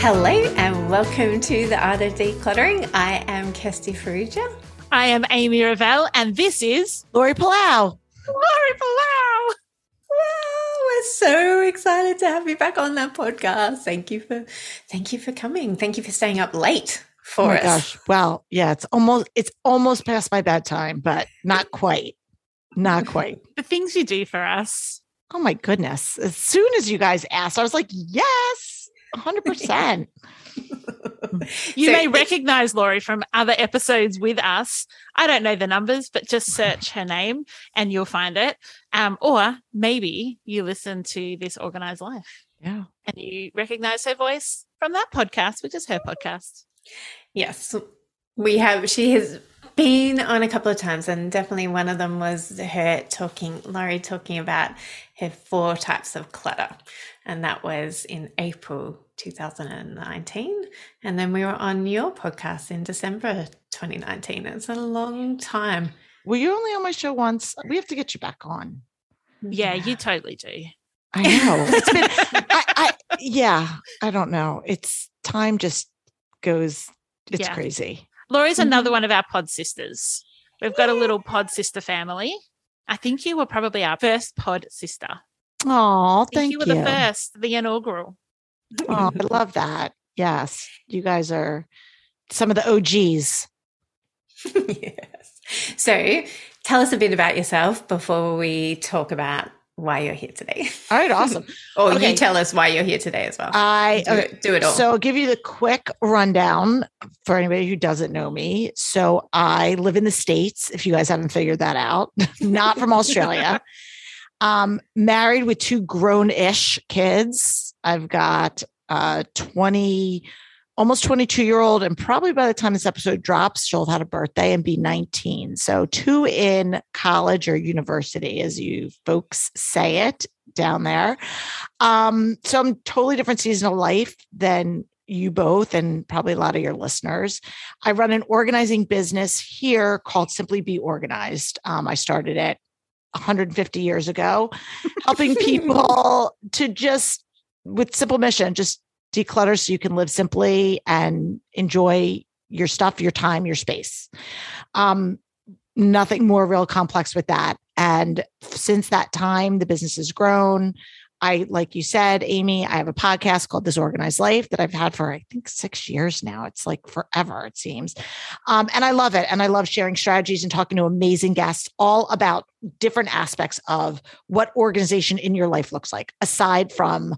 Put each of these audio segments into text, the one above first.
Hello and welcome to the Art of Decluttering. I am Kirsty Farrugia. I am Amy Revell, and this is Laurie Palau. Laurie Palau. Wow, we're so excited to have you back on that podcast. Thank you for thank you for coming. Thank you for staying up late for oh my us. gosh. Well, yeah, it's almost it's almost past my bedtime, but not quite. Not quite. The things you do for us. Oh my goodness. As soon as you guys asked, I was like, yes, 100%. You So may recognize Laurie from other episodes with us. I don't know the numbers, but just search her name and you'll find it. Um, or maybe you listen to this organized life yeah. and you recognize her voice from that podcast, which is her podcast. Yes, we have. She has been on a couple of times, and definitely one of them was her talking, Laurie talking about her four types of clutter, and that was in April 2019. And then we were on your podcast in December 2019. It's a long time. Were you only on my show once? We have to get you back on. Yeah, you totally do. I know. It's been I, I yeah, I don't know. It's time just goes it's Yeah. crazy. Laurie's Mm-hmm. another one of our pod sisters. We've got a little pod sister family. I think you were probably our first pod sister. Oh, thank you you. were the first, the inaugural. Oh, I love that. Yes. You guys are some of the OGs. yes. So tell us a bit about yourself before we talk about why you're here today. All right, awesome. or Okay. you tell us why you're here today as well. I do, it, do it all. So I'll give you the quick rundown for anybody who doesn't know me. So I live in the States, if you guys haven't figured that out, not from Australia. um, married with two grown-ish kids. I've got uh 20, almost 22 year old, and probably by the time this episode drops, she'll have had a birthday and be 19. So two in college or university, as you folks say it down there. Um, so I'm totally different season of life than you both and probably a lot of your listeners. I run an organizing business here called Simply B Organized. Um, I started it 150 years ago, helping people to just with simple mission, just declutter so you can live simply and enjoy your stuff, your time, your space. Um, nothing more real complex with that. And since that time, the business has grown. I, like you said, Amy, I have a podcast called This Organized Life that I've had for, I think, six years now. It's like forever, it seems. Um, and I love it. And I love sharing strategies and talking to amazing guests all about different aspects of what organization in your life looks like, aside from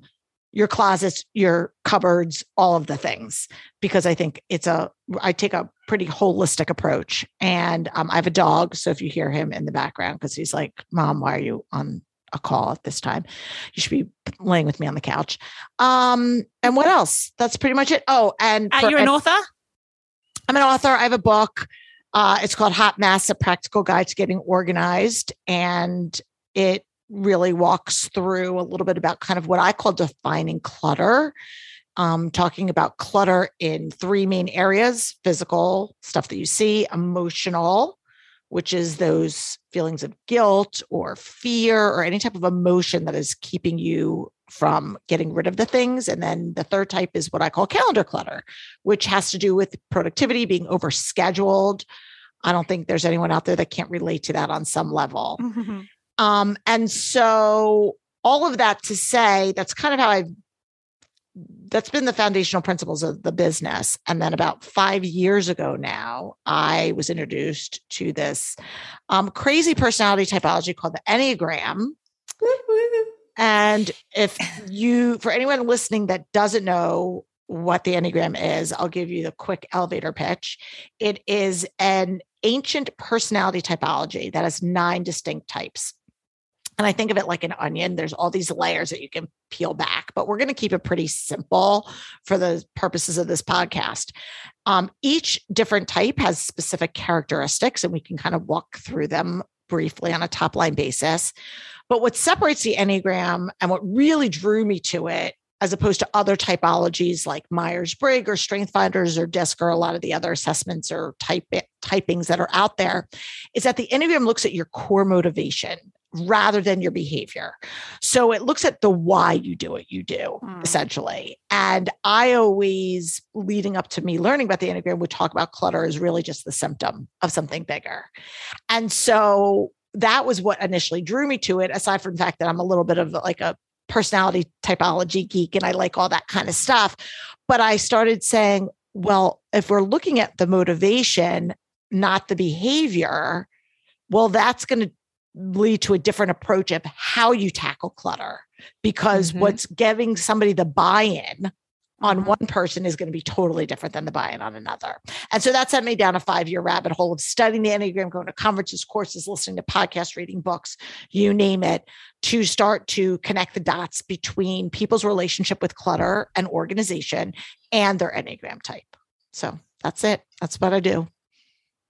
your closets, your cupboards, all of the things, because I think it's a, I take a pretty holistic approach. And um, I have a dog. So if you hear him in the background, because he's like, Mom, why are you on a call at this time? You should be laying with me on the couch. Um, and what else? That's pretty much it. Oh, and Uh, for- you're an and- author? I'm an author. I have a book. Uh, it's called Hot Mess: A Practical Guide to Getting Organized, and it really walks through a little bit about kind of what I call defining clutter. Um, talking about clutter in three main areas physical, stuff that you see, emotional, which is those feelings of guilt or fear or any type of emotion that is keeping you from getting rid of the things. And then the third type is what I call calendar clutter, which has to do with productivity, being overscheduled. I don't think there's anyone out there that can't relate to that on some level. Mhm. Um, and so all of that to say, that's kind of how I've that's been the foundational principles of the business. And then about five years ago now, I was introduced to this um, crazy personality typology called the Enneagram. And if you, for anyone listening that doesn't know what the Enneagram is, I'll give you the quick elevator pitch. It is an ancient personality typology that has nine distinct types. And I think of it like an onion. There's all these layers that you can peel back, but we're going to keep it pretty simple for the purposes of this podcast. Um, each different type has specific characteristics, and we can kind of walk through them briefly on a top line basis. But what separates the Enneagram and what really drew me to it, as opposed to other typologies like Myers Briggs or Strength Finders or DISC or a lot of the other assessments or type typings that are out there, is that the Enneagram looks at your core motivation rather than your behavior. So it looks at the why you do what you do, Hmm. essentially. And I always, leading up to me learning about the Enneagram, would talk about clutter as really just the symptom of something bigger. And so that was what initially drew me to it, aside from the fact that I'm a little bit of like a personality typology geek and I like all that kind of stuff. But I started saying, well, if we're looking at the motivation, not the behavior, well, that's going to lead to a different approach of how you tackle clutter because Mhm. what's giving somebody the buy-in on Mhm. one person is going to be totally different than the buy-in on another. And so that sent me down a five-year rabbit hole of studying the Enneagram, going to conferences, courses, listening to podcasts, reading books, you name it, to start to connect the dots between people's relationship with clutter and organization and their Enneagram type. So that's it. That's what I do.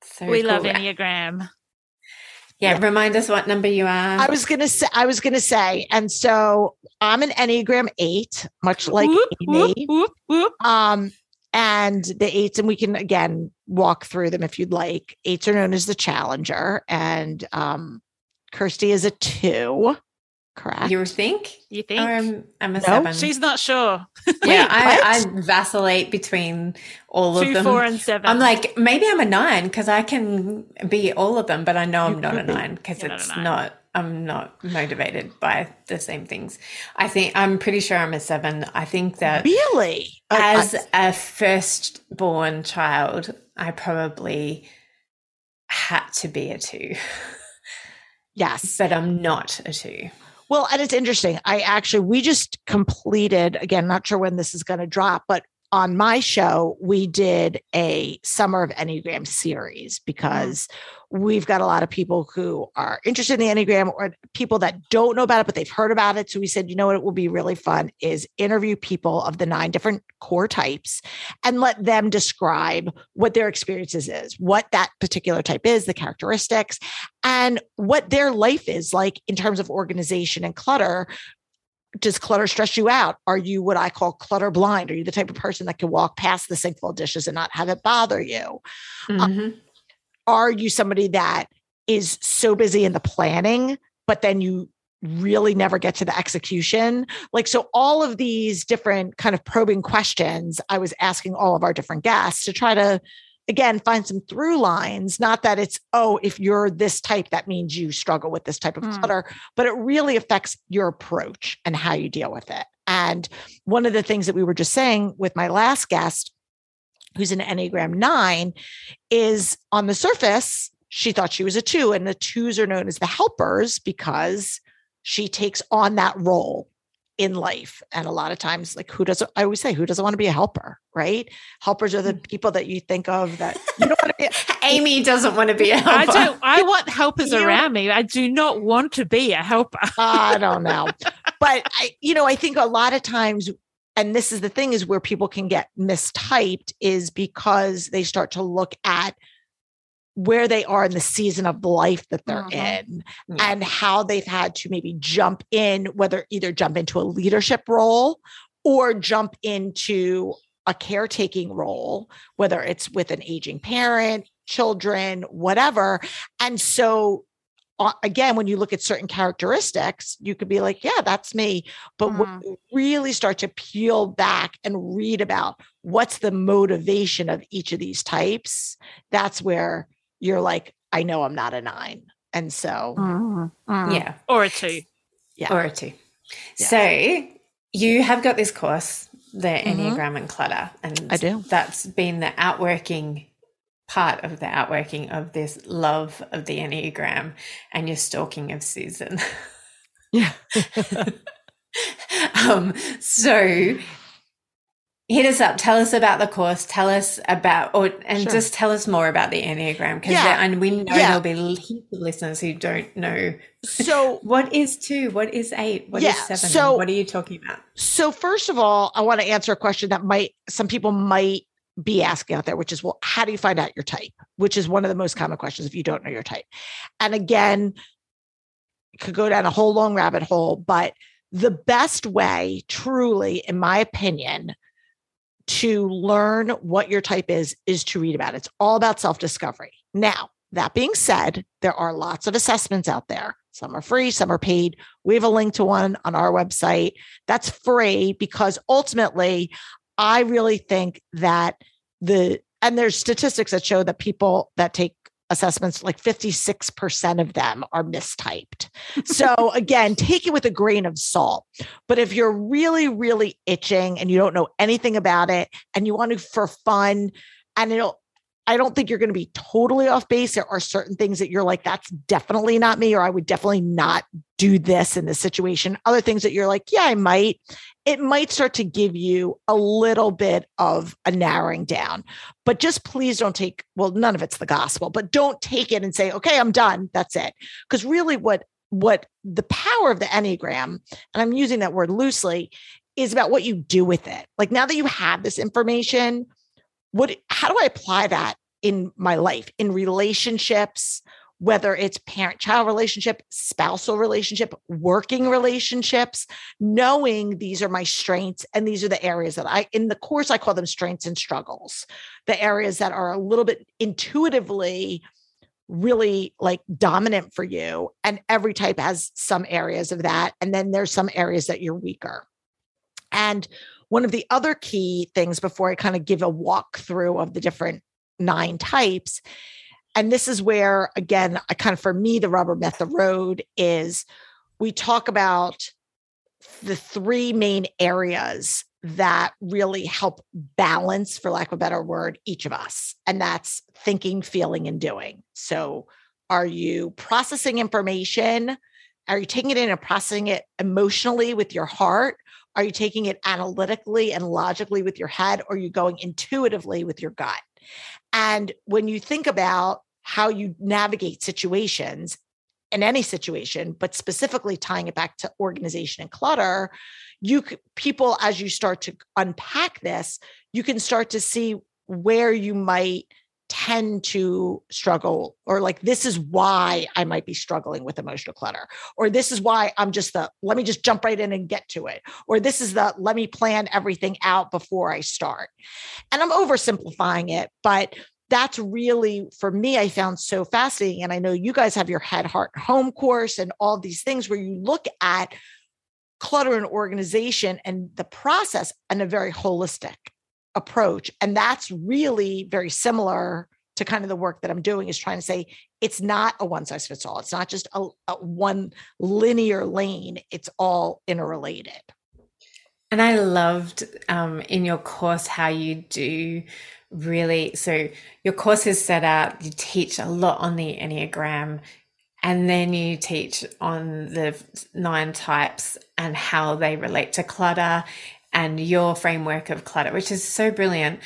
So we love cool. Enneagram. Yeah, remind us what number you are. I was gonna say, I was gonna say, and so I'm an Enneagram eight, much like Whoop, whoop, Amy. whoop, whoop. Um, and the eights, and we can again walk through them if you'd like. Eights are known as the challenger, and um, Kirsty is a two, correct? you think? You think? Um, I'm a No, seven. She's not sure. yeah, I, I vacillate between all Two, of them. four, and seven. I'm like, maybe I'm a nine because I can be all of them, but I know I'm not a nine because You're not it's nine. not. I'm not motivated by the same things. I think I'm pretty sure I'm a seven. I think that really? I- as a firstborn child, I probably had to be a two, yes. but I'm not a two. Well, and it's interesting. I actually, we just completed, again, not sure when this is going to drop, but on my show, we did a Summer of Enneagram series mm-hmm. because we've got a lot of people who are interested in the Enneagram or people that don't know about it, but they've heard about it. So we said, you know what, it will be really fun is interview people of the nine different core types and let them describe what their experiences is, what that particular type is, the characteristics, and what their life is like in terms of organization and clutter. Does clutter stress you out? Are you what I call clutter blind? Are you the type of person that can walk past the sink full of dishes and not have it bother you? Mhm. Are you somebody that is so busy in the planning, but then you really never get to the execution? Like, so all of these different kind of probing questions, I was asking all of our different guests to try to, again, find some through lines. Not that it's, oh, if you're this type, that means you struggle with this type of Mm. clutter, but it really affects your approach and how you deal with it. And one of the things that we were just saying with my last guest, who's an Enneagram nine, is on the surface, she thought she was a two, and the twos are known as the helpers because she takes on that role in life. And a lot of times, like who doesn't, I always say, who doesn't want to be a helper, right? Helpers are the mm. people that you think of that you don't want to be. Amy doesn't want to be a helper. I don't. I want helpers You- around me. I do not want to be a helper. I don't know. But I, you know, I think a lot of times and this is the thing is where people can get mistyped is because they start to look at where they are in the season of life that they're Mhm. in Yeah. and how they've had to maybe jump in, whether either jump into a leadership role or jump into a caretaking role, whether it's with an aging parent, children, whatever. And so, again, when you look at certain characteristics, you could be like, yeah, that's me. But when you really start to peel back and read about what's the motivation of each of these types, that's where you're like, I know I'm not a nine. And so, yeah. Or a two. Yeah. Or a two. Yeah. So you have got this course, the Mhm. Enneagram and Clutter. And I do. That's been the outworking part of the outworking of this love of the Enneagram and your stalking of Susan. yeah. um, so hit us up. Tell us about the course. Tell us about, or and Sure. just tell us more about the Enneagram because Yeah. and we know Yeah. there'll be heaps of listeners who don't know So, what is two, what is eight, what is Yeah, seven, so- what are you talking about? So first of all, I want to answer a question that might some people might be asking out there, which is, well, how do you find out your type? Which is one of the most common questions if you don't know your type. And again, could go down a whole long rabbit hole, but the best way, truly, in my opinion, to learn what your type is, is to read about it. It's all about self discovery. Now, that being said, there are lots of assessments out there. Some are free, some are paid. We have a link to one on our website that's free because ultimately, I really think that the, and there's statistics that show that people that take assessments, like 56% of them are mistyped. So again, take it with a grain of salt. But if you're really, really itching and you don't know anything about it and you want to for fun, and it'll, I don't think you're going to be totally off base. There are certain things that you're like, that's definitely not me, or I would definitely not do this in this situation. Other things that you're like, yeah, I might. It might start to give you a little bit of a narrowing down, but just please don't take, well, none of it's the gospel, but don't take it and say, okay, I'm done. That's it. Because really what what the power of the Enneagram, and I'm using that word loosely, is about what you do with it. Like now that you have this information, what how do I apply that in my life, in relationships, whether it's parent-child relationship, spousal relationship, working relationships, knowing these are my strengths and these are the areas that I in the course I call them strengths and struggles. The areas that are a little bit intuitively really like dominant for you and every type has some areas of that and then there's some areas that you're weaker and one of the other key things before i kind of give a walkthrough of the different nine types and this is where again i kind of for me the rubber met the road is we talk about the three main areas that really help balance, for lack of a better word, each of us. And that's thinking, feeling, and doing. So, are you processing information? Are you taking it in and processing it emotionally with your heart? Are you taking it analytically and logically with your head? Or are you going intuitively with your gut? And when you think about how you navigate situations in any situation, but specifically tying it back to organization and clutter, you people as you start to unpack this, you can start to see where you might tend to struggle or like this is why I might be struggling with emotional clutter or this is why I'm just the let me just jump right in and get to it or this is the let me plan everything out before I start. And I'm oversimplifying it, but that's really for me i found so fascinating and i know you guys have your head heart home course and all these things where you look at clutter and organization and the process in a very holistic approach and that's really very similar to kind of the work that i'm doing is trying to say it's not a one size fits all it's not just a, a one linear lane it's all interrelated And I loved um, in your course how you do really. So, your course is set out, you teach a lot on the Enneagram, and then you teach on the nine types and how they relate to clutter and your framework of clutter, which is so brilliant.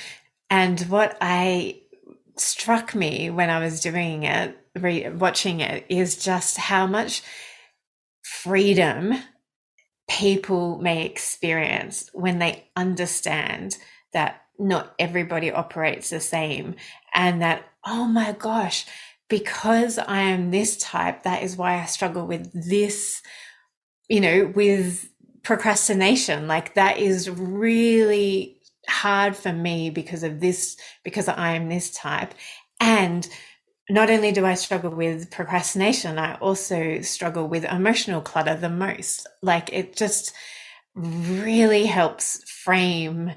And what I struck me when I was doing it, re- watching it, is just how much freedom people may experience when they understand that not everybody operates the same and that, oh my gosh, because I am this type, that is why I struggle with this, you know, with procrastination. Like that is really hard for me because of this, because I am this type. And not only do I struggle with procrastination, I also struggle with emotional clutter the most. Like it just really helps frame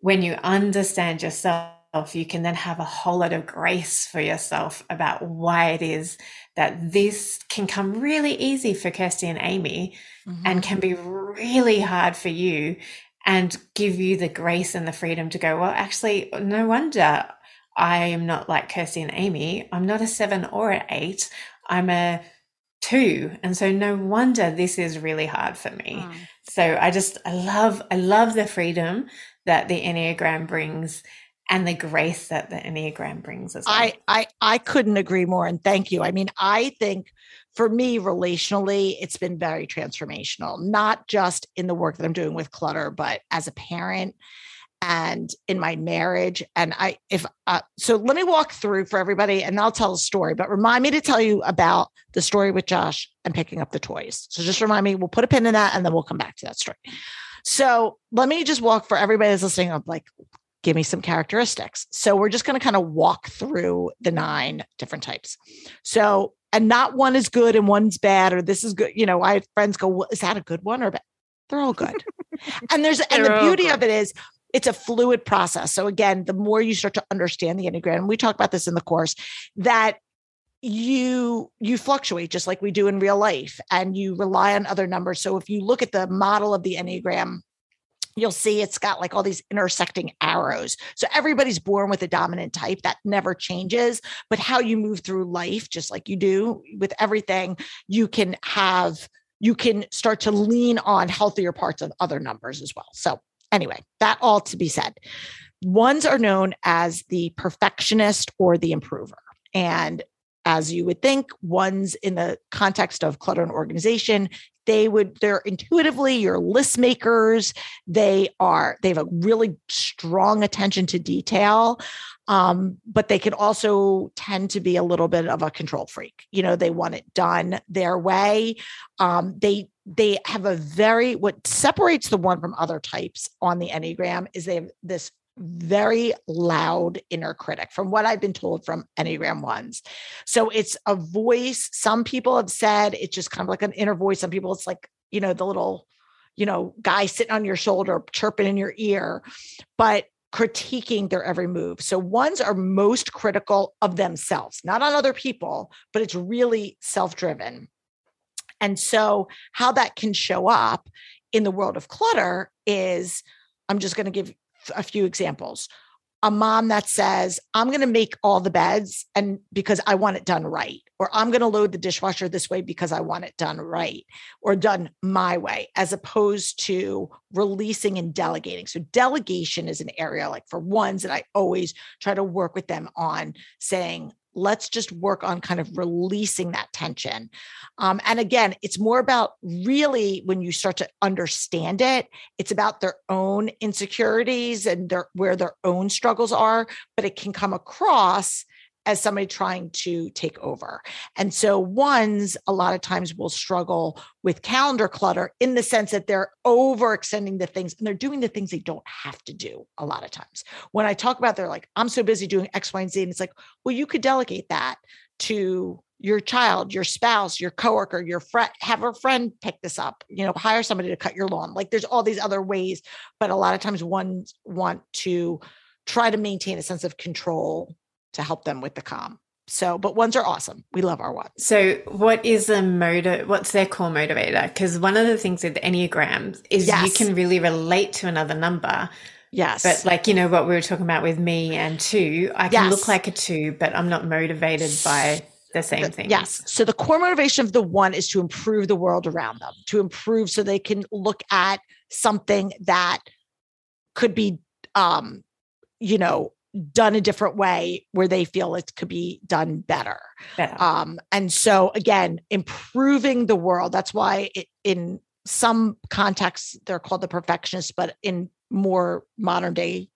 when you understand yourself, you can then have a whole lot of grace for yourself about why it is that this can come really easy for Kirsty and Amy mm-hmm. and can be really hard for you and give you the grace and the freedom to go, well, actually, no wonder I am not like Kirsty and Amy. I'm not a seven or an eight. I'm a two. And so no wonder this is really hard for me. Mm. So I just, I love, I love the freedom that the Enneagram brings and the grace that the Enneagram brings as well. I, I, I couldn't agree more. And thank you. I mean, I think for me, relationally, it's been very transformational, not just in the work that I'm doing with clutter, but as a parent and in my marriage and i if uh, so let me walk through for everybody and i'll tell a story but remind me to tell you about the story with josh and picking up the toys so just remind me we'll put a pin in that and then we'll come back to that story so let me just walk for everybody that's listening up like give me some characteristics so we're just going to kind of walk through the nine different types so and not one is good and one's bad or this is good you know i have friends go well, is that a good one or bad they're all good and there's and the beauty of it is it's a fluid process. So again, the more you start to understand the Enneagram, we talk about this in the course, that you you fluctuate just like we do in real life and you rely on other numbers. So if you look at the model of the Enneagram, you'll see it's got like all these intersecting arrows. So everybody's born with a dominant type that never changes, but how you move through life, just like you do with everything, you can have, you can start to lean on healthier parts of other numbers as well. So Anyway, that all to be said. Ones are known as the perfectionist or the improver. And as you would think, ones in the context of clutter and organization, they would, they're intuitively your list makers. They are, they have a really strong attention to detail. Um, but they can also tend to be a little bit of a control freak. You know, they want it done their way. Um, they they have a very what separates the one from other types on the enneagram is they have this very loud inner critic from what i've been told from enneagram ones. So it's a voice some people have said it's just kind of like an inner voice some people it's like you know the little you know guy sitting on your shoulder chirping in your ear but critiquing their every move. So ones are most critical of themselves not on other people but it's really self-driven. And so, how that can show up in the world of clutter is I'm just going to give a few examples. A mom that says, I'm going to make all the beds and because I want it done right, or I'm going to load the dishwasher this way because I want it done right or done my way, as opposed to releasing and delegating. So, delegation is an area like for ones that I always try to work with them on saying, let's just work on kind of releasing that tension. Um, and again, it's more about really when you start to understand it, it's about their own insecurities and their where their own struggles are, but it can come across as somebody trying to take over. And so ones a lot of times will struggle with calendar clutter in the sense that they're overextending the things and they're doing the things they don't have to do a lot of times. When I talk about they're like, I'm so busy doing X, Y, and Z. And it's like, well, you could delegate that to your child, your spouse, your coworker, your friend, have a friend pick this up, you know, hire somebody to cut your lawn. Like there's all these other ways, but a lot of times ones want to try to maintain a sense of control to help them with the calm. So, but ones are awesome. We love our ones. So, what is a motive? What's their core motivator? Because one of the things with Enneagrams is yes. you can really relate to another number. Yes. But like, you know, what we were talking about with me and two, I can yes. look like a two, but I'm not motivated by the same thing. Yes. So the core motivation of the one is to improve the world around them, to improve so they can look at something that could be um, you know, done a different way where they feel it could be done better. better. Um, and so again, improving the world. That's why it, in some contexts they're called the perfectionists, but in more modern day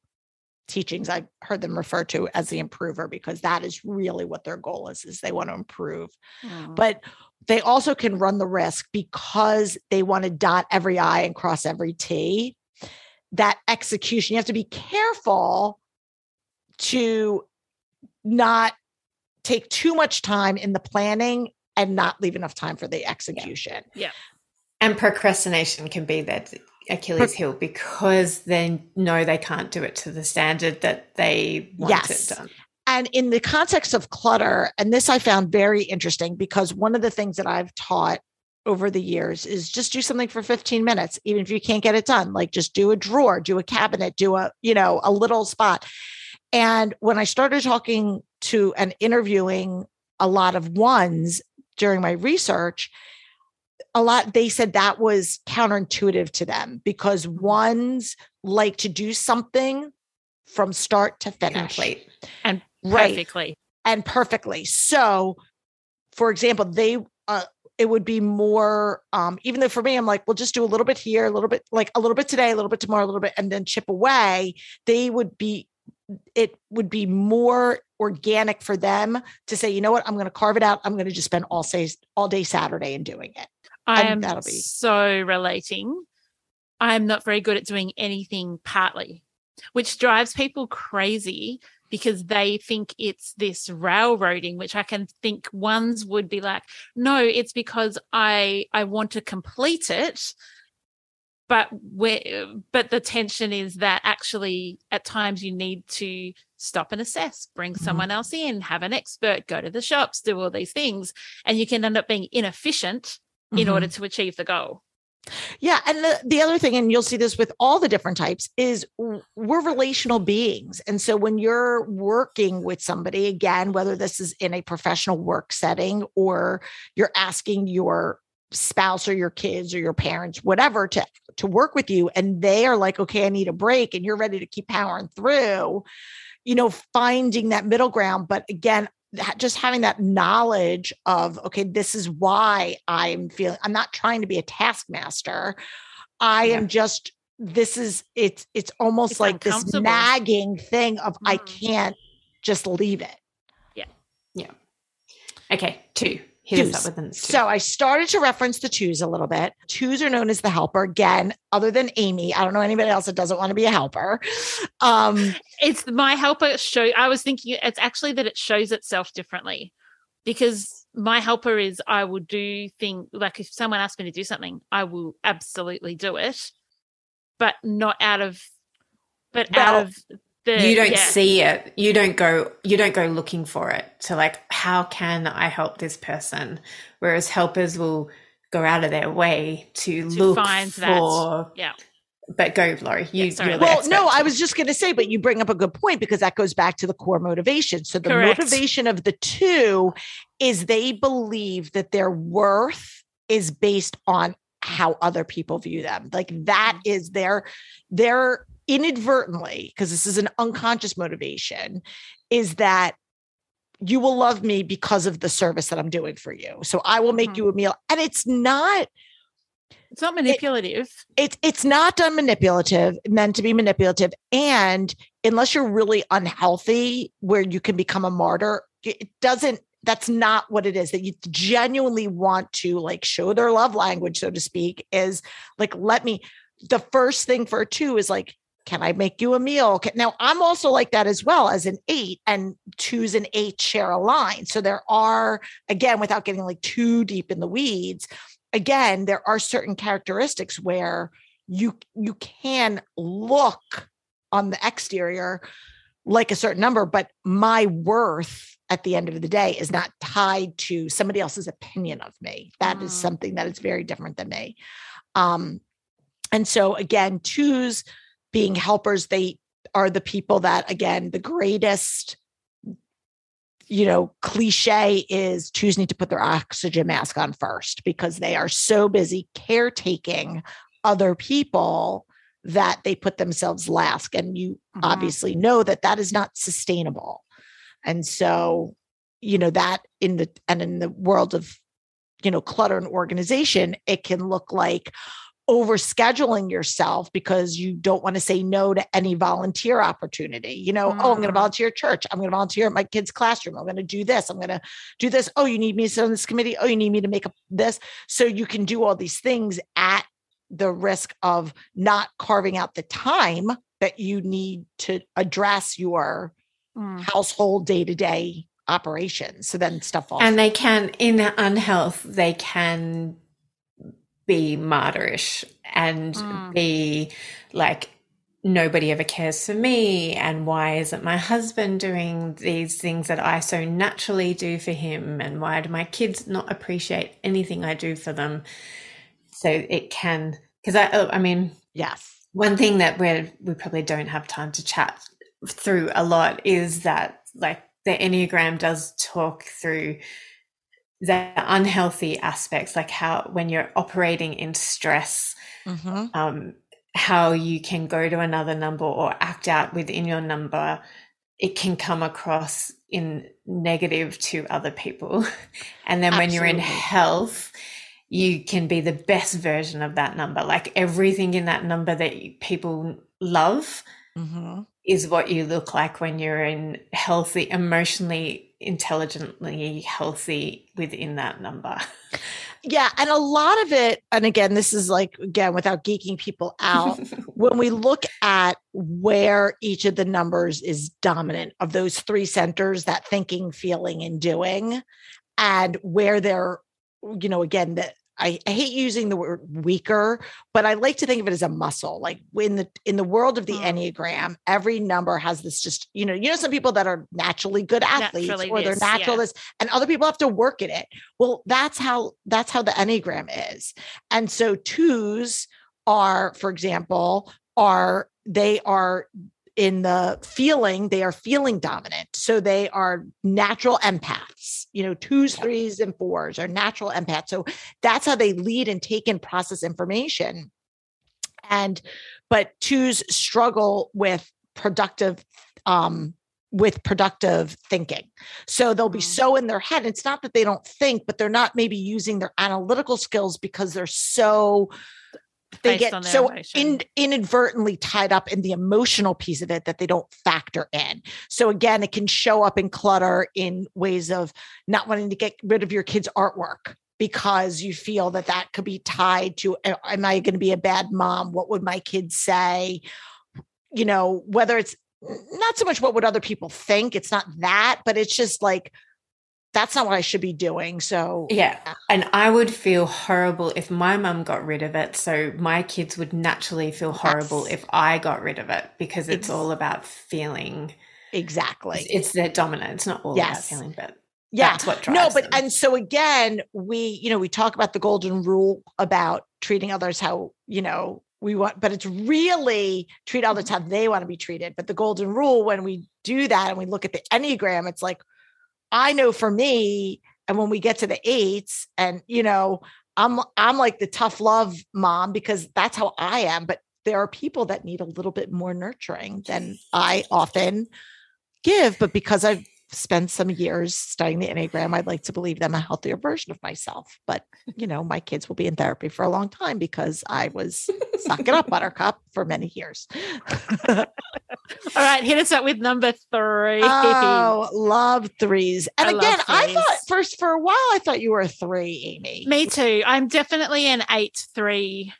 teachings, I've heard them referred to as the improver because that is really what their goal is, is they want to improve. Mm. But they also can run the risk because they want to dot every I and cross every T. That execution, you have to be careful to not take too much time in the planning and not leave enough time for the execution. Yeah. And procrastination can be that Achilles heel because they know they can't do it to the standard that they want Yes. it done. And in the context of clutter, and this I found very interesting because one of the things that I've taught over the years is just do something for 15 minutes, even if you can't get it done. Like just do a drawer, do a cabinet, do a, you know, a little spot. And when I started talking to and interviewing a lot of ones during my research, a lot they said that was counterintuitive to them because ones like to do something from start to finish. Complete. Right Perfectly. and perfectly. So, for example, they uh, it would be more um even though for me I'm like, we'll just do a little bit here, a little bit like a little bit today, a little bit tomorrow, a little bit, and then chip away. They would be it would be more organic for them to say, you know what, I'm going to carve it out. I'm going to just spend all say all day Saturday in doing it. I And am that'll be- so relating. I am not very good at doing anything partly, which drives people crazy because they think it's this railroading, which I can think ones would be like, no, it's because I I want to complete it. But where but the tension is that actually at times you need to stop and assess, bring Mhm. someone else in, have an expert, go to the shops, do all these things, and you can end up being inefficient in Mhm. order to achieve the goal. Yeah. And the, the other thing, and you'll see this with all the different types, is we're relational beings. And so when you're working with somebody, again, whether this is in a professional work setting or you're asking your spouse or your kids or your parents, whatever, to, to work with you, and they are like, okay, I need a break, and you're ready to keep powering through, you know, finding that middle ground. But again, ha- just having that knowledge of okay this is why i'm feeling i'm not trying to be a taskmaster i Yeah. am just this is it's it's almost It's like this nagging thing of i Mm. can't just leave it Yeah. Yeah. Okay, two. Hit us up with an two. so i started to reference the twos a little bit. Twos are known as the helper. Again other than amy i don't know anybody else that doesn't want to be a helper. Um It's my helper show. I was thinking it's actually that it shows itself differently. Because my helper is I will do thing like if someone asks me to do something, I will absolutely do it, but not out of, but Well, out of the you don't yeah. see it you don't go you don't go looking for it so like how can i help this person whereas helpers will go out of their way to, To look find that. for Yeah. but go laurie you, Yeah, sorry, well no i was just going to say but you bring up a good point because that goes back to the core motivation so the Correct. motivation of the two is they believe that their worth is based on how other people view them like that mm-hmm. is their their inadvertently because this is an unconscious motivation is that you will love me because of the service that i'm doing for you so i will make Mhm. you a meal and it's not It's not manipulative. it's it's not done manipulative meant to be manipulative and unless you're really unhealthy where you can become a martyr it doesn't that's not what it is that you genuinely want to like show their love language so to speak is like let me the first thing for a two is like can i make you a meal? Can- now i'm also like that as well as an eight and twos and eight share a line. So there are again without getting like too deep in the weeds again there are certain characteristics where you you can look on the exterior like a certain number but my worth at the end of the day is not tied to somebody else's opinion of me. That is Mm. something that is very different than me. Um and so again twos being helpers they are the people that again the greatest you know, cliche is twos need to put their oxygen mask on first because they are so busy caretaking other people that they put themselves last. And you Mhm. obviously know that that is not sustainable. And so, you know, that in the and in the world of you know, clutter and organization, it can look like overscheduling yourself because you don't want to say no to any volunteer opportunity. You know, oh, I'm going to Mm. volunteer at church. I'm going to volunteer at my kid's classroom. I'm going to do this. I'm going to do this. Oh, you need me to sit on this committee. Oh, you need me to make up this. So you can do all these things at the risk of not carving out the time that you need to address your Mm. household day to day operations. So then stuff falls. And they can, in unhealth, they can be martyrish and Mm. be like, nobody ever cares for me. And why isn't my husband doing these things that I so naturally do for him? And why do my kids not appreciate anything I do for them? So it can, because I, oh, I mean, yes. one thing that we we probably don't have time to chat through a lot is that like the enneagram does talk through the unhealthy aspects like how when you're operating in stress Mhm. um how you can go to another number or act out within your number it can come across in negative to other people and then when you're in health you can be the best version of that number like everything in that number that you- people love Mhm. Is what you look like when you're in healthy emotionally intelligently healthy within that number Yeah. And a lot of it, and again, this is like, again, without geeking people out, when we look at where each of the numbers is dominant of those three centers that thinking, feeling, and doing, and where they're, you know, again, that I, I hate using the word weaker, but I like to think of it as a muscle. Like in the in the world of the Mm. Enneagram, every number has this just, you know, you know, some people that are naturally good athletes Naturally or they're this, natural yeah. and other people have to work at it. Well, that's how that's how the Enneagram is. And so twos are, for example, are they are in the feeling, they are feeling dominant. So they are natural empaths, you know, twos, threes, and fours are natural empaths. So that's how they lead and take and process information. And but twos struggle with productive um with productive thinking. So they'll be Mm. so in their head. It's not that they don't think, but they're not maybe using their analytical skills because they're so they get so in, inadvertently tied up in the emotional piece of it that they don't factor in. So again, it can show up in clutter in ways of not wanting to get rid of your kid's artwork because you feel that that could be tied to am I going to be a bad mom? What would my kids say? You know, whether it's not so much what would other people think, it's not that, but it's just like that's not what I should be doing. So yeah and i would feel horrible if my mum got rid of it so my kids would naturally feel horrible Yes. if i got rid of it because it's all about feeling exactly. it's their dominant it's not all Yes. about feeling but yeah that's what drives no but them. and so again we you know we talk about the golden rule about treating others how you know we want but it's really treat others mm-hmm. how they want to be treated but the golden rule when we do that and we look at the enneagram it's like i know for me and when we get to the eights and you know i'm i'm like the tough love mom because that's how i am but there are people that need a little bit more nurturing than i often give but because i've spent some years studying the Enneagram, I'd like to believe them a healthier version of myself. But, you know, my kids will be in therapy for a long time because I was sucking up, buttercup, for many years. All right, hit us up with number three. oh, love threes. And I again, I thought first for a while, I thought you were a three, Amy. Me too. I'm definitely an eight three.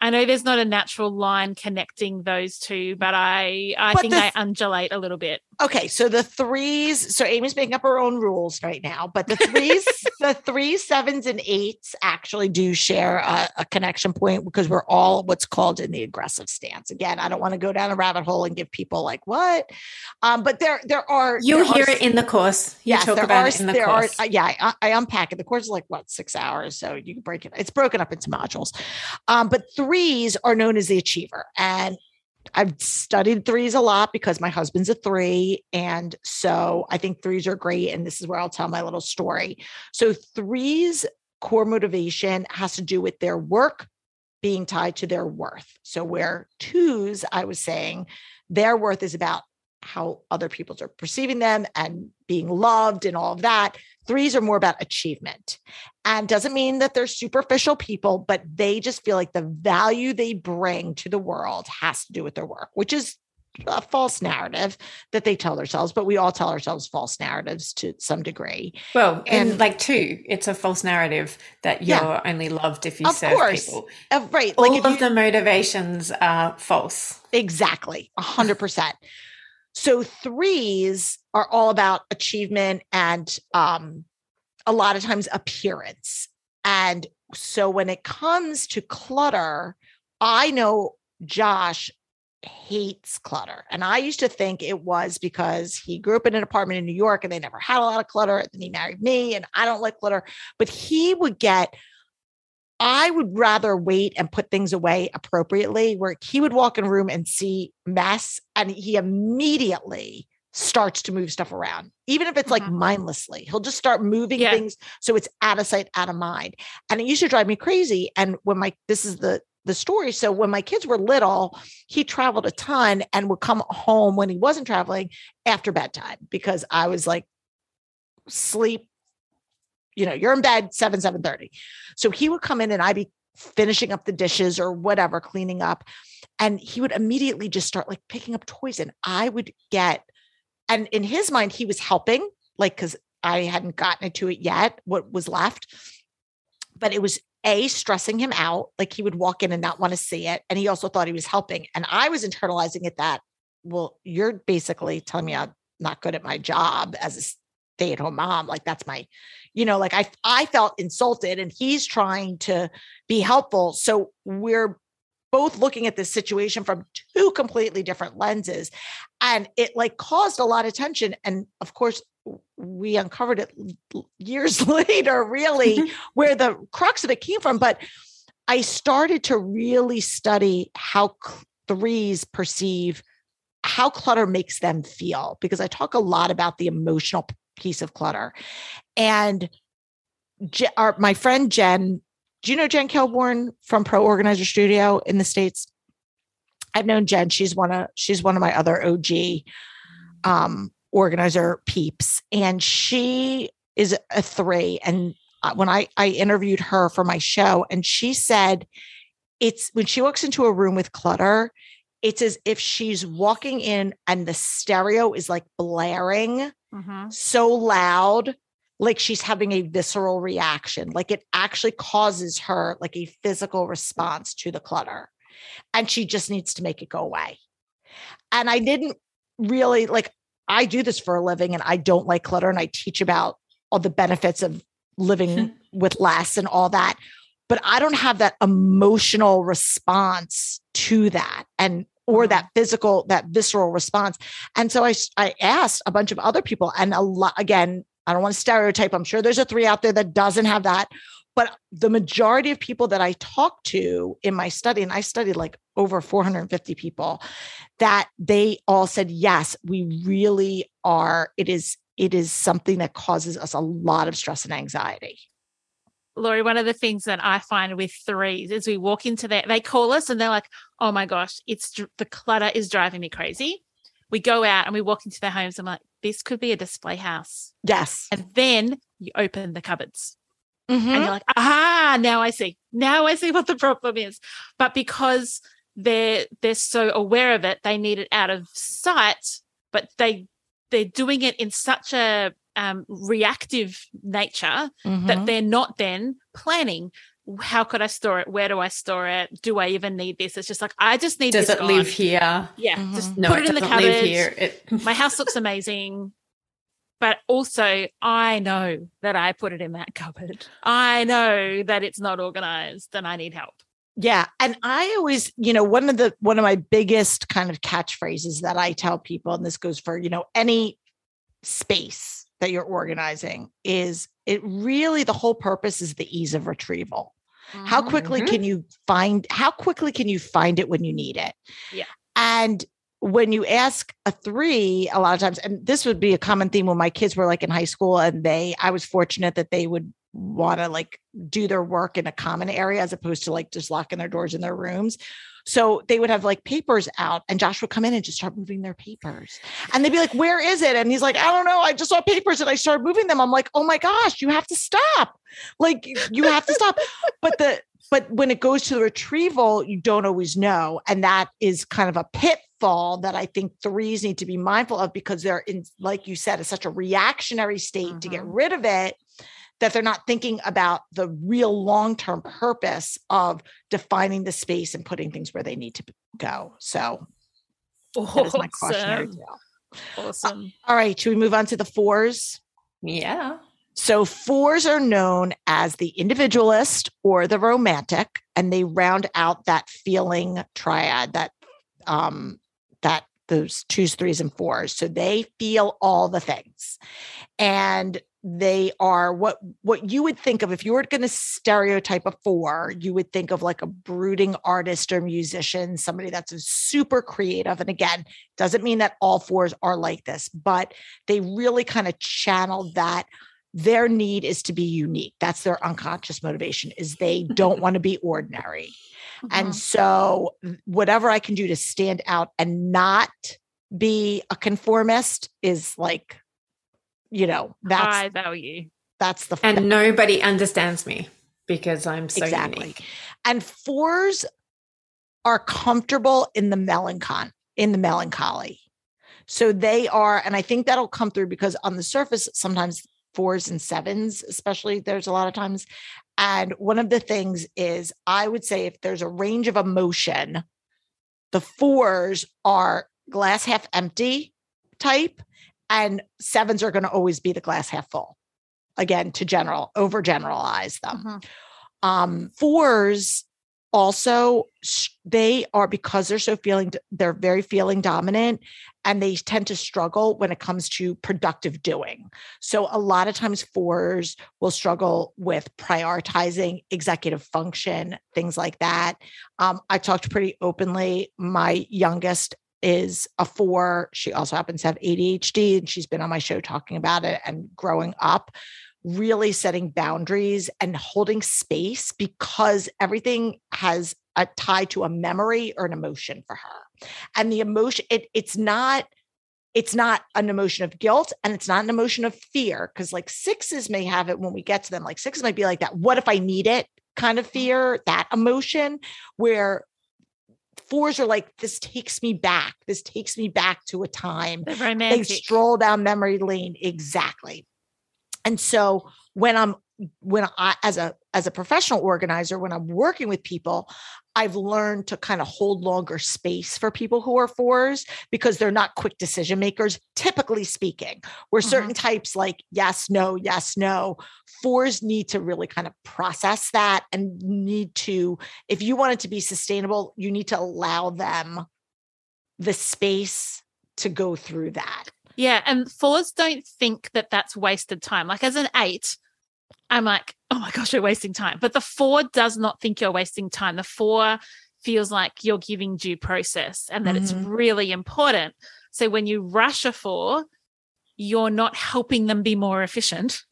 I know there's not a natural line connecting those two, but I I But think the I undulate a little bit. Okay, so the threes, so Amy's making up her own rules right now, but the threes, the three, sevens, and eights actually do share a, a connection point because we're all what's called in the aggressive stance. Again, I don't want to go down a rabbit hole and give people like what, um, but there there are you'll there hear s- it in the course you Yes, there are. the there course are. uh, yeah, I, I unpack it. The course is like what six hours, so you can break it. It's broken up into modules. Um, but threes are known as the achiever, and I've studied threes a lot because my husband's a three, and so I think threes are great. And this is where I'll tell my little story. So threes core motivation has to do with their work being tied to their worth. So where twos, I was saying, their worth is about how other people are perceiving them and being loved and all of that. Threes are more about achievement and doesn't mean that they're superficial people, but they just feel like the value they bring to the world has to do with their work, which is a false narrative that they tell themselves, but we all tell ourselves false narratives to some degree. Well, and And- like two, it's a false narrative that you're Yeah. only loved if you Of serve course. people. Uh, right. All Like if of you- the motivations are false. Exactly. A hundred percent. So threes are all about achievement and um a lot of times appearance. And so when it comes to clutter, I know Josh hates clutter. And I used to think it was because he grew up in an apartment in New York and they never had a lot of clutter. Then he married me and I don't like clutter. But he would get I would rather wait and put things away appropriately, where he would walk in a room and see mess and he immediately starts to move stuff around, even if it's like Mhm. mindlessly. He'll just start moving Yeah. things so it's out of sight, out of mind. And it used to drive me crazy. And when my this is the the story. So when my kids were little, he traveled a ton and would come home when he wasn't traveling after bedtime because I was like, sleep, you know, you're in bed 7, 7 So he would come in and I'd be finishing up the dishes or whatever, cleaning up. And he would immediately just start like picking up toys. And I would get, and in his mind, he was helping, like, because I hadn't gotten into it yet, what was left. But it was a stressing him out. Like he would walk in and not want to see it. And he also thought he was helping. And I was internalizing it that, well, you're basically telling me I'm not good at my job as a stay at home mom. Like that's my, you know, like I I felt insulted and he's trying to be helpful. So we're both looking at this situation from two completely different lenses. And it like caused a lot of tension. And of course, we uncovered it years later, really, mm-hmm. where the crux of it came from. But I started to really study how threes perceive how clutter makes them feel because I talk a lot about the emotional piece of clutter. And Je- our, my friend Jen, do you know Jen Kelborn from Pro Organizer Studio in the States? I've known Jen. She's one of she's one of my other OG um organizer peeps. And she is a three. And uh, when I I interviewed her for my show, and she said it's when she walks into a room with clutter, it's as if she's walking in and the stereo is like blaring Mhm. so loud like she's having a visceral reaction like it actually causes her like a physical response to the clutter and she just needs to make it go away and i didn't really like i do this for a living and i don't like clutter and i teach about all the benefits of living with less and all that but i don't have that emotional response to that and or mm-hmm. that physical that visceral response and so I, I asked a bunch of other people, and a lot again, I don't want to stereotype. I'm sure there's a three out there that doesn't have that. But the majority of people that I talked to in my study, and I studied like over 450 people, that they all said, yes, we really are. It is, it is something that causes us a lot of stress and anxiety. Laurie, one of the things that I find with threes is we walk into their, they call us and they're like, oh my gosh, it's the clutter is driving me crazy. We go out and we walk into their homes. I'm like, this could be a display house. Yes. And then you open the cupboards Mhm. and you're like, aha, now I see. Now I see what the problem is. But because they're they're so aware of it, they need it out of sight, but they they're doing it in such a um, reactive nature Mhm. that they're not then planning how could I store it? Where do I store it? Do I even need this? It's just like I just need Does this it live here? Yeah, Mhm. just No, put it it in the doesn't cupboard. live here. It, My house looks amazing. But also, I know that I put it in that cupboard. I know that it's not organized and I need help. Yeah. And I always, you know, one of the one of my biggest kind of catchphrases that I tell people, and this goes for, you know, any space that you're organizing, is it really the whole purpose is the ease of retrieval. How quickly Mhm. can you find how quickly can you find it when you need it? Yeah. And when you ask a three, a lot of times, and this would be a common theme when my kids were like in high school and they, I was fortunate that they would want to like do their work in a common area as opposed to like just locking their doors in their rooms. So they would have like papers out, and Josh would come in and just start moving their papers. And they'd be like, Where is it? And he's like, I don't know. I just saw papers and I started moving them. I'm like, Oh my gosh, you have to stop. Like, you have to stop. But the, but when it goes to the retrieval, you don't always know. And that is kind of a pitfall that I think threes need to be mindful of because they're in, like you said, it's such a reactionary state mm-hmm. to get Mm-hmm. rid of it that they're not thinking about the real long term purpose of defining the space and putting things where they need to go. So that is my cautionary Awesome. tale. Awesome. All right, should we move on to the fours? Yeah. So fours are known as the individualist or the romantic, and they round out that feeling triad that um that those twos, threes, and fours. So they feel all the things. And they are what what you would think of if you were going to stereotype a four, you would think of like a brooding artist or musician, somebody that's super creative. And again, doesn't mean that all fours are like this, but they really kind of channel that their need is to be unique that's their unconscious motivation is they don't want to be ordinary and Mhm. so whatever i can do to stand out and not be a conformist is like you know that's high value. that's the And nobody understands me because I'm so Exactly. unique. and fours are comfortable in the melancholy in the melancholy so they are and i think that'll come through because on the surface sometimes fours and sevens especially there's a lot of times and one of the things is i would say if there's a range of emotion the fours are glass half empty type and sevens are going to always be the glass half full. Again to general overgeneralize them. Mhm. um fours also they are because they're so feeling they're very feeling dominant and they tend to struggle when it comes to productive doing. So a lot of times fours will struggle with prioritizing executive function things like that. Um, i talked pretty openly my youngest is a four she also happens to have adhd and she's been on my show talking about it and growing up really setting boundaries and holding space because everything has a tie to a memory or an emotion for her. And the emotion it, it's not it's not an emotion of guilt and it's not an emotion of fear because like sixes may have it when we get to them like sixes might be like that what if i need it? kind of mm-hmm. fear that emotion where fours are like this takes me back. This takes me back to a time. The they stroll down memory lane exactly. And so when i'm when i as a as a professional organizer when i'm working with people i've learned to kind of hold longer space for people who are fours because they're not quick decision makers typically speaking where certain mm-hmm. types like yes no yes no fours need to really kind of process that and need to if you want it to be sustainable you need to allow them the space to go through that Yeah, and fours don't think that that's wasted time. Like as an eight, I'm like, oh my gosh, you're wasting time. But the four does not think you're wasting time. The four feels like you're giving due process and that it's Mhm. really important. So when you rush a four, you're not helping them be more efficient.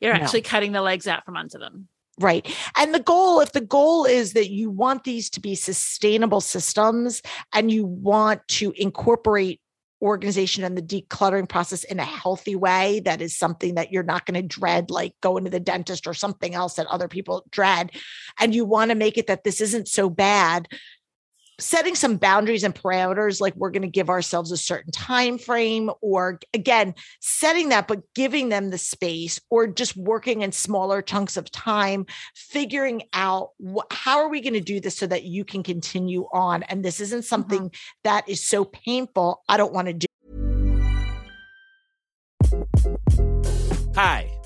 You're No. actually cutting the legs out from under them. Right. And the goal, if the goal is that you want these to be sustainable systems and you want to incorporate organization and the decluttering process in a healthy way, that is something that you're not going to dread, like going to the dentist or something else that other people dread. And you want to make it that this isn't so bad. Setting some boundaries and parameters, like we're going to give ourselves a certain time frame, or again, setting that, but giving them the space, or just working in smaller chunks of time, figuring out wh- how are we going to do this so that you can continue on. And this isn't mm-hmm. something that is so painful. I don't want to do. Hi,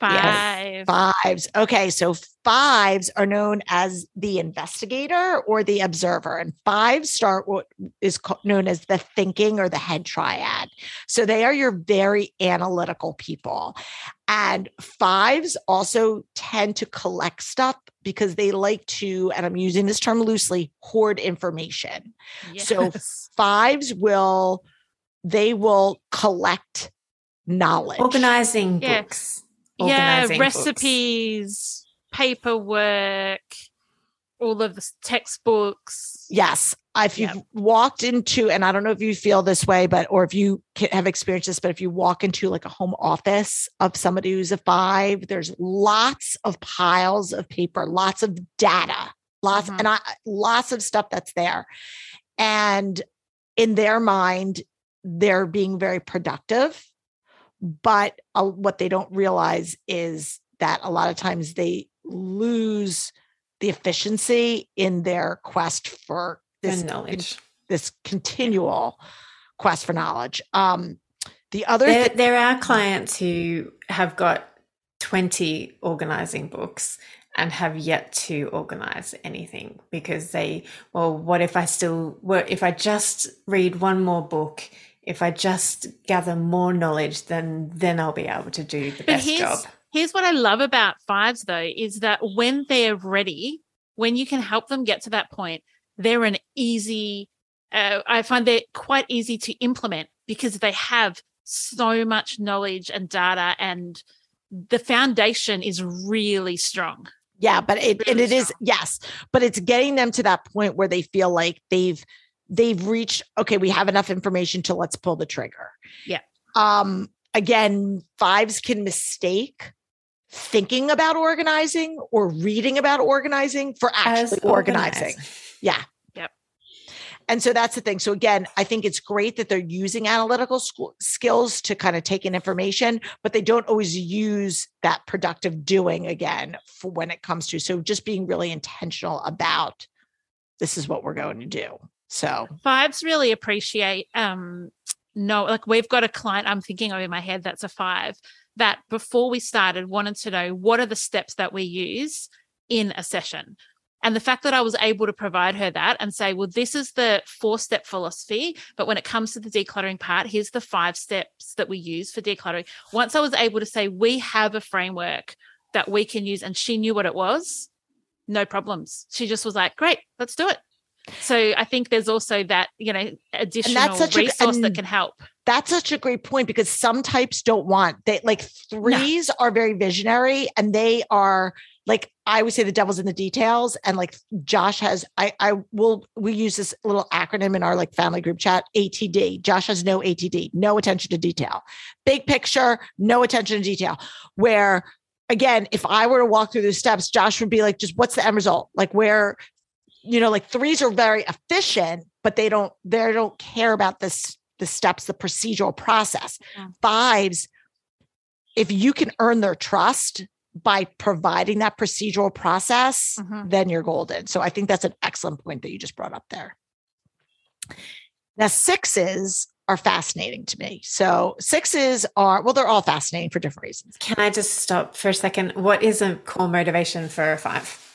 Five. Fives. Okay. So fives are known as the investigator or the observer, and fives start what is co- known as the thinking or the head triad. So they are your very analytical people. And fives also tend to collect stuff because they like to, and I'm using this term loosely, hoard information. So fives will, they will collect knowledge. Organizing Yeah. books. Yeah, Organizing books. recipes, paperwork, all of the textbooks. Yes. If you've Yep. walked into, and I don't know if you feel this way, but, or if you have experienced this, but if you walk into like a home office of somebody who's a five, there's lots of piles of paper, lots of data, lots, Mhm. and I, lots of stuff that's there. And in their mind, they're being very productive. But uh, what they don't realize is that a lot of times they lose the efficiency in their quest for this knowledge. this continual quest for knowledge. Um, the other There, thing, there are clients who have got 20 organizing books and have yet to organize anything because they, well, what if I still, what if I just read one more book? If I just gather more knowledge, then then I'll be able to do the But best here's job. here's what I love about fives though is that when they're ready, when you can help them get to that point, they're an easy. Uh, I find they're quite easy to implement because they have so much knowledge and data, and the foundation is really strong. yeah, but it and Really it is strong. yes, but it's getting them to that point where they feel like they've they've reached okay, we have enough information to let's pull the trigger. Yeah. Um again, fives can mistake thinking about organizing or reading about organizing for actually organizing. Yeah. Yep. And so that's the thing. So again, I think it's great that they're using analytical sk- skills to kind of take in information, but they don't always use that productive doing again for when it comes to. So just being really intentional about this is what we're going to do. So Fives really appreciate um no like we've got a client I'm thinking in my head that's a five that before we started wanted to know what are the steps that we use in a session. And the fact that I was able to provide her that and say, well, this is the four step philosophy. But when it comes to the decluttering part, here's the five steps that we use for decluttering. Once I was able to say, we have a framework that we can use, and she knew what it was, no problems. She just was like, great, let's do it. So I think there's also that, you know, additional such a- resource that can help. that's such a great point because some types don't want they like threes are very visionary and they are like I would say the devil's in the details and like Josh has I I will we use this little acronym in our like family group chat ATD Josh has no ATD no attention to detail. Big picture no attention to detail. Where again if I were to walk through the steps Josh would be like just what's the end result? Like where you know like threes are very efficient but they don't they don't care about this the steps the procedural process Yeah. fives if you can earn their trust by providing that procedural process Mhm. then you're golden so i think that's an excellent point that you just brought up there now sixes are fascinating to me so sixes are well they're all fascinating for different reasons Can I just stop for a second? What is a core motivation for a five?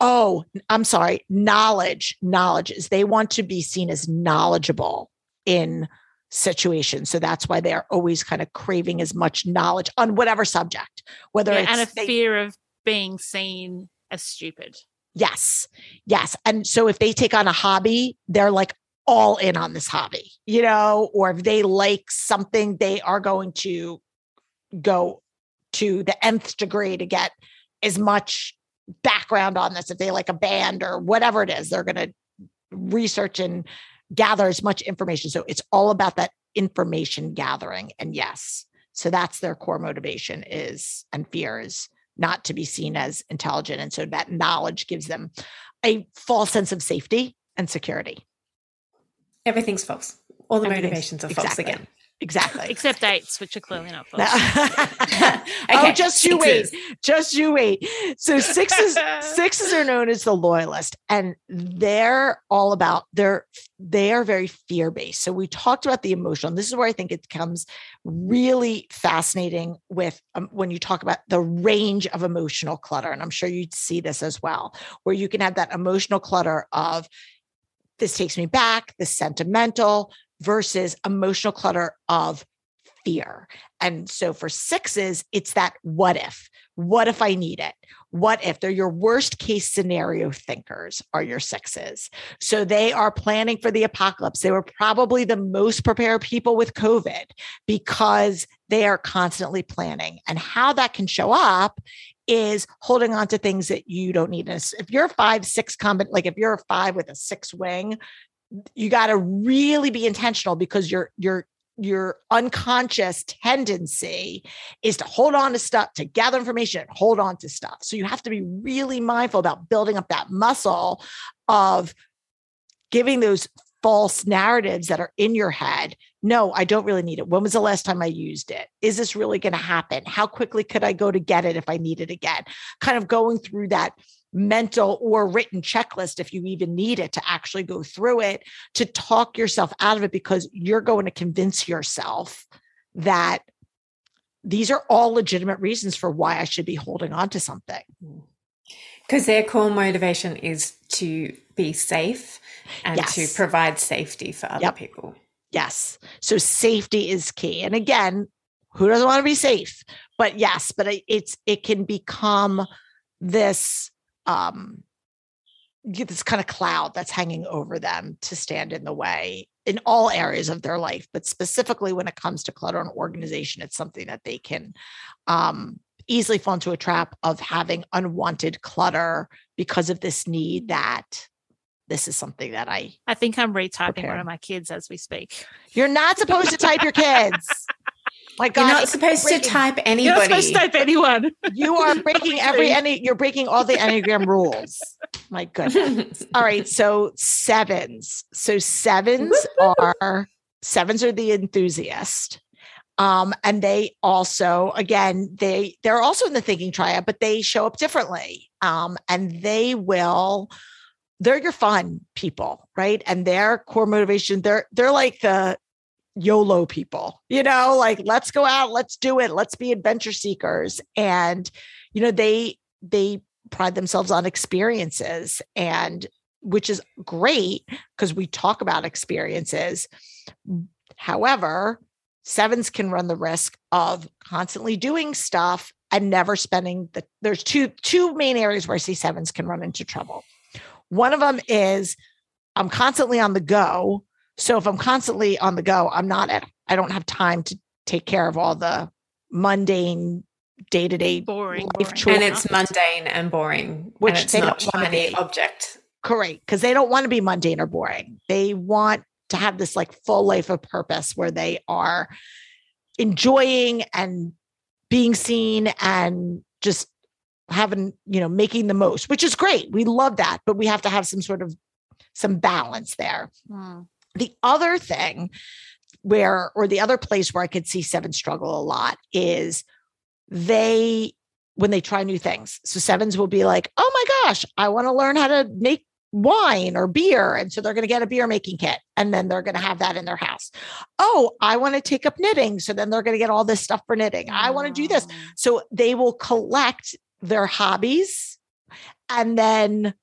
Oh, I'm sorry. Knowledge. Knowledge is they want to be seen as knowledgeable in situations. So that's why they are always kind of craving as much knowledge on whatever subject, whether Yeah, it's and a they- fear of being seen as stupid. Yes. Yes. And so if they take on a hobby, they're like all in on this hobby, you know, or if they like something, they are going to go to the nth degree to get as much background on this. If they like a band or whatever it is, they're going to research and gather as much information. So it's all about that information gathering. And yes, so that's their core motivation is and fear is not to be seen as intelligent. And so that knowledge gives them a false sense of safety and security. Everything's false. All the motivations are false exactly. again. Exactly. Except dates, which are clearly not false. oh, Okay, just you wait. Just you wait. So sixes, sixes are known as the loyalist, and they're all about they're they are very fear based. So we talked about the emotional. This is where I think it becomes really fascinating with um, when you talk about the range of emotional clutter, and I'm sure you'd see this as well, where you can have that emotional clutter of this takes me back, this sentimental versus emotional clutter of fear. And so for sixes, it's that what if? What if I need it? What if they're your worst case scenario thinkers are your sixes? So they are planning for the apocalypse. They were probably the most prepared people with COVID because they are constantly planning. And how that can show up is holding on to things that you don't need. And if you're five, six combat, like if you're a five with a six wing, you got to really be intentional because your your your unconscious tendency is to hold on to stuff to gather information hold on to stuff. So you have to be really mindful about building up that muscle of giving those false narratives that are in your head. No i don't really need it. When was the last time i used it? Is this really going to happen? How quickly could i go to get it if i need it again? Kind of going through that mental or written checklist if you even need it to actually go through it to talk yourself out of it because you're going to convince yourself that these are all legitimate reasons for why I should be holding on to something. Mm. Because their core motivation is to be safe and to provide safety for other Yep. people. Yes. So safety is key. And again, who doesn't want to be safe? But yes, but it's it can become this um get this kind of cloud that's hanging over them to stand in the way in all areas of their life but specifically when it comes to clutter and organization it's something that they can um easily fall into a trap of having unwanted clutter because of this need that this is something that i I think I'm retyping one Prepared. of my kids as we speak. you're not supposed to type your kids my god You're not it's supposed to type type You're not supposed to type anyone. you are breaking every any you're breaking all the enneagram rules. My goodness. All right so sevens. So sevens are sevens are the enthusiast. Um and they also again they they're also in the thinking triad but they show up differently. Um and they will they're your fun people right? And their core motivation they're they're like the YOLO people, you know, like let's go out, let's do it, let's be adventure seekers. And, you know, they they pride themselves on experiences and which is great because we talk about experiences. However, sevens can run the risk of constantly doing stuff and never spending the there's two two main areas where I see sevens can run into trouble. One of them is I'm constantly on the go. So if I'm constantly on the go, I'm not at I don't have time to take care of all the mundane day-to-day Boring. life boring. chores. and it's mundane and boring. Which and it's they not don't wanna shiny object. Correct. Because they don't want to be mundane or boring. They want to have this like full life of purpose where they are enjoying and being seen and just having, you know, making the most, which is great. We love that, but we have to have some sort of some balance there. Hmm. The other thing where, or the other place where I could see seven struggle a lot is they, when they try new things. So sevens will be like, oh my gosh, I want to learn how to make wine or beer. And so they're going to get a beer making kit and then they're going to have that in their house. Oh, I want to take up knitting. So then they're going to get all this stuff for knitting. I want to do this. So they will collect their hobbies and then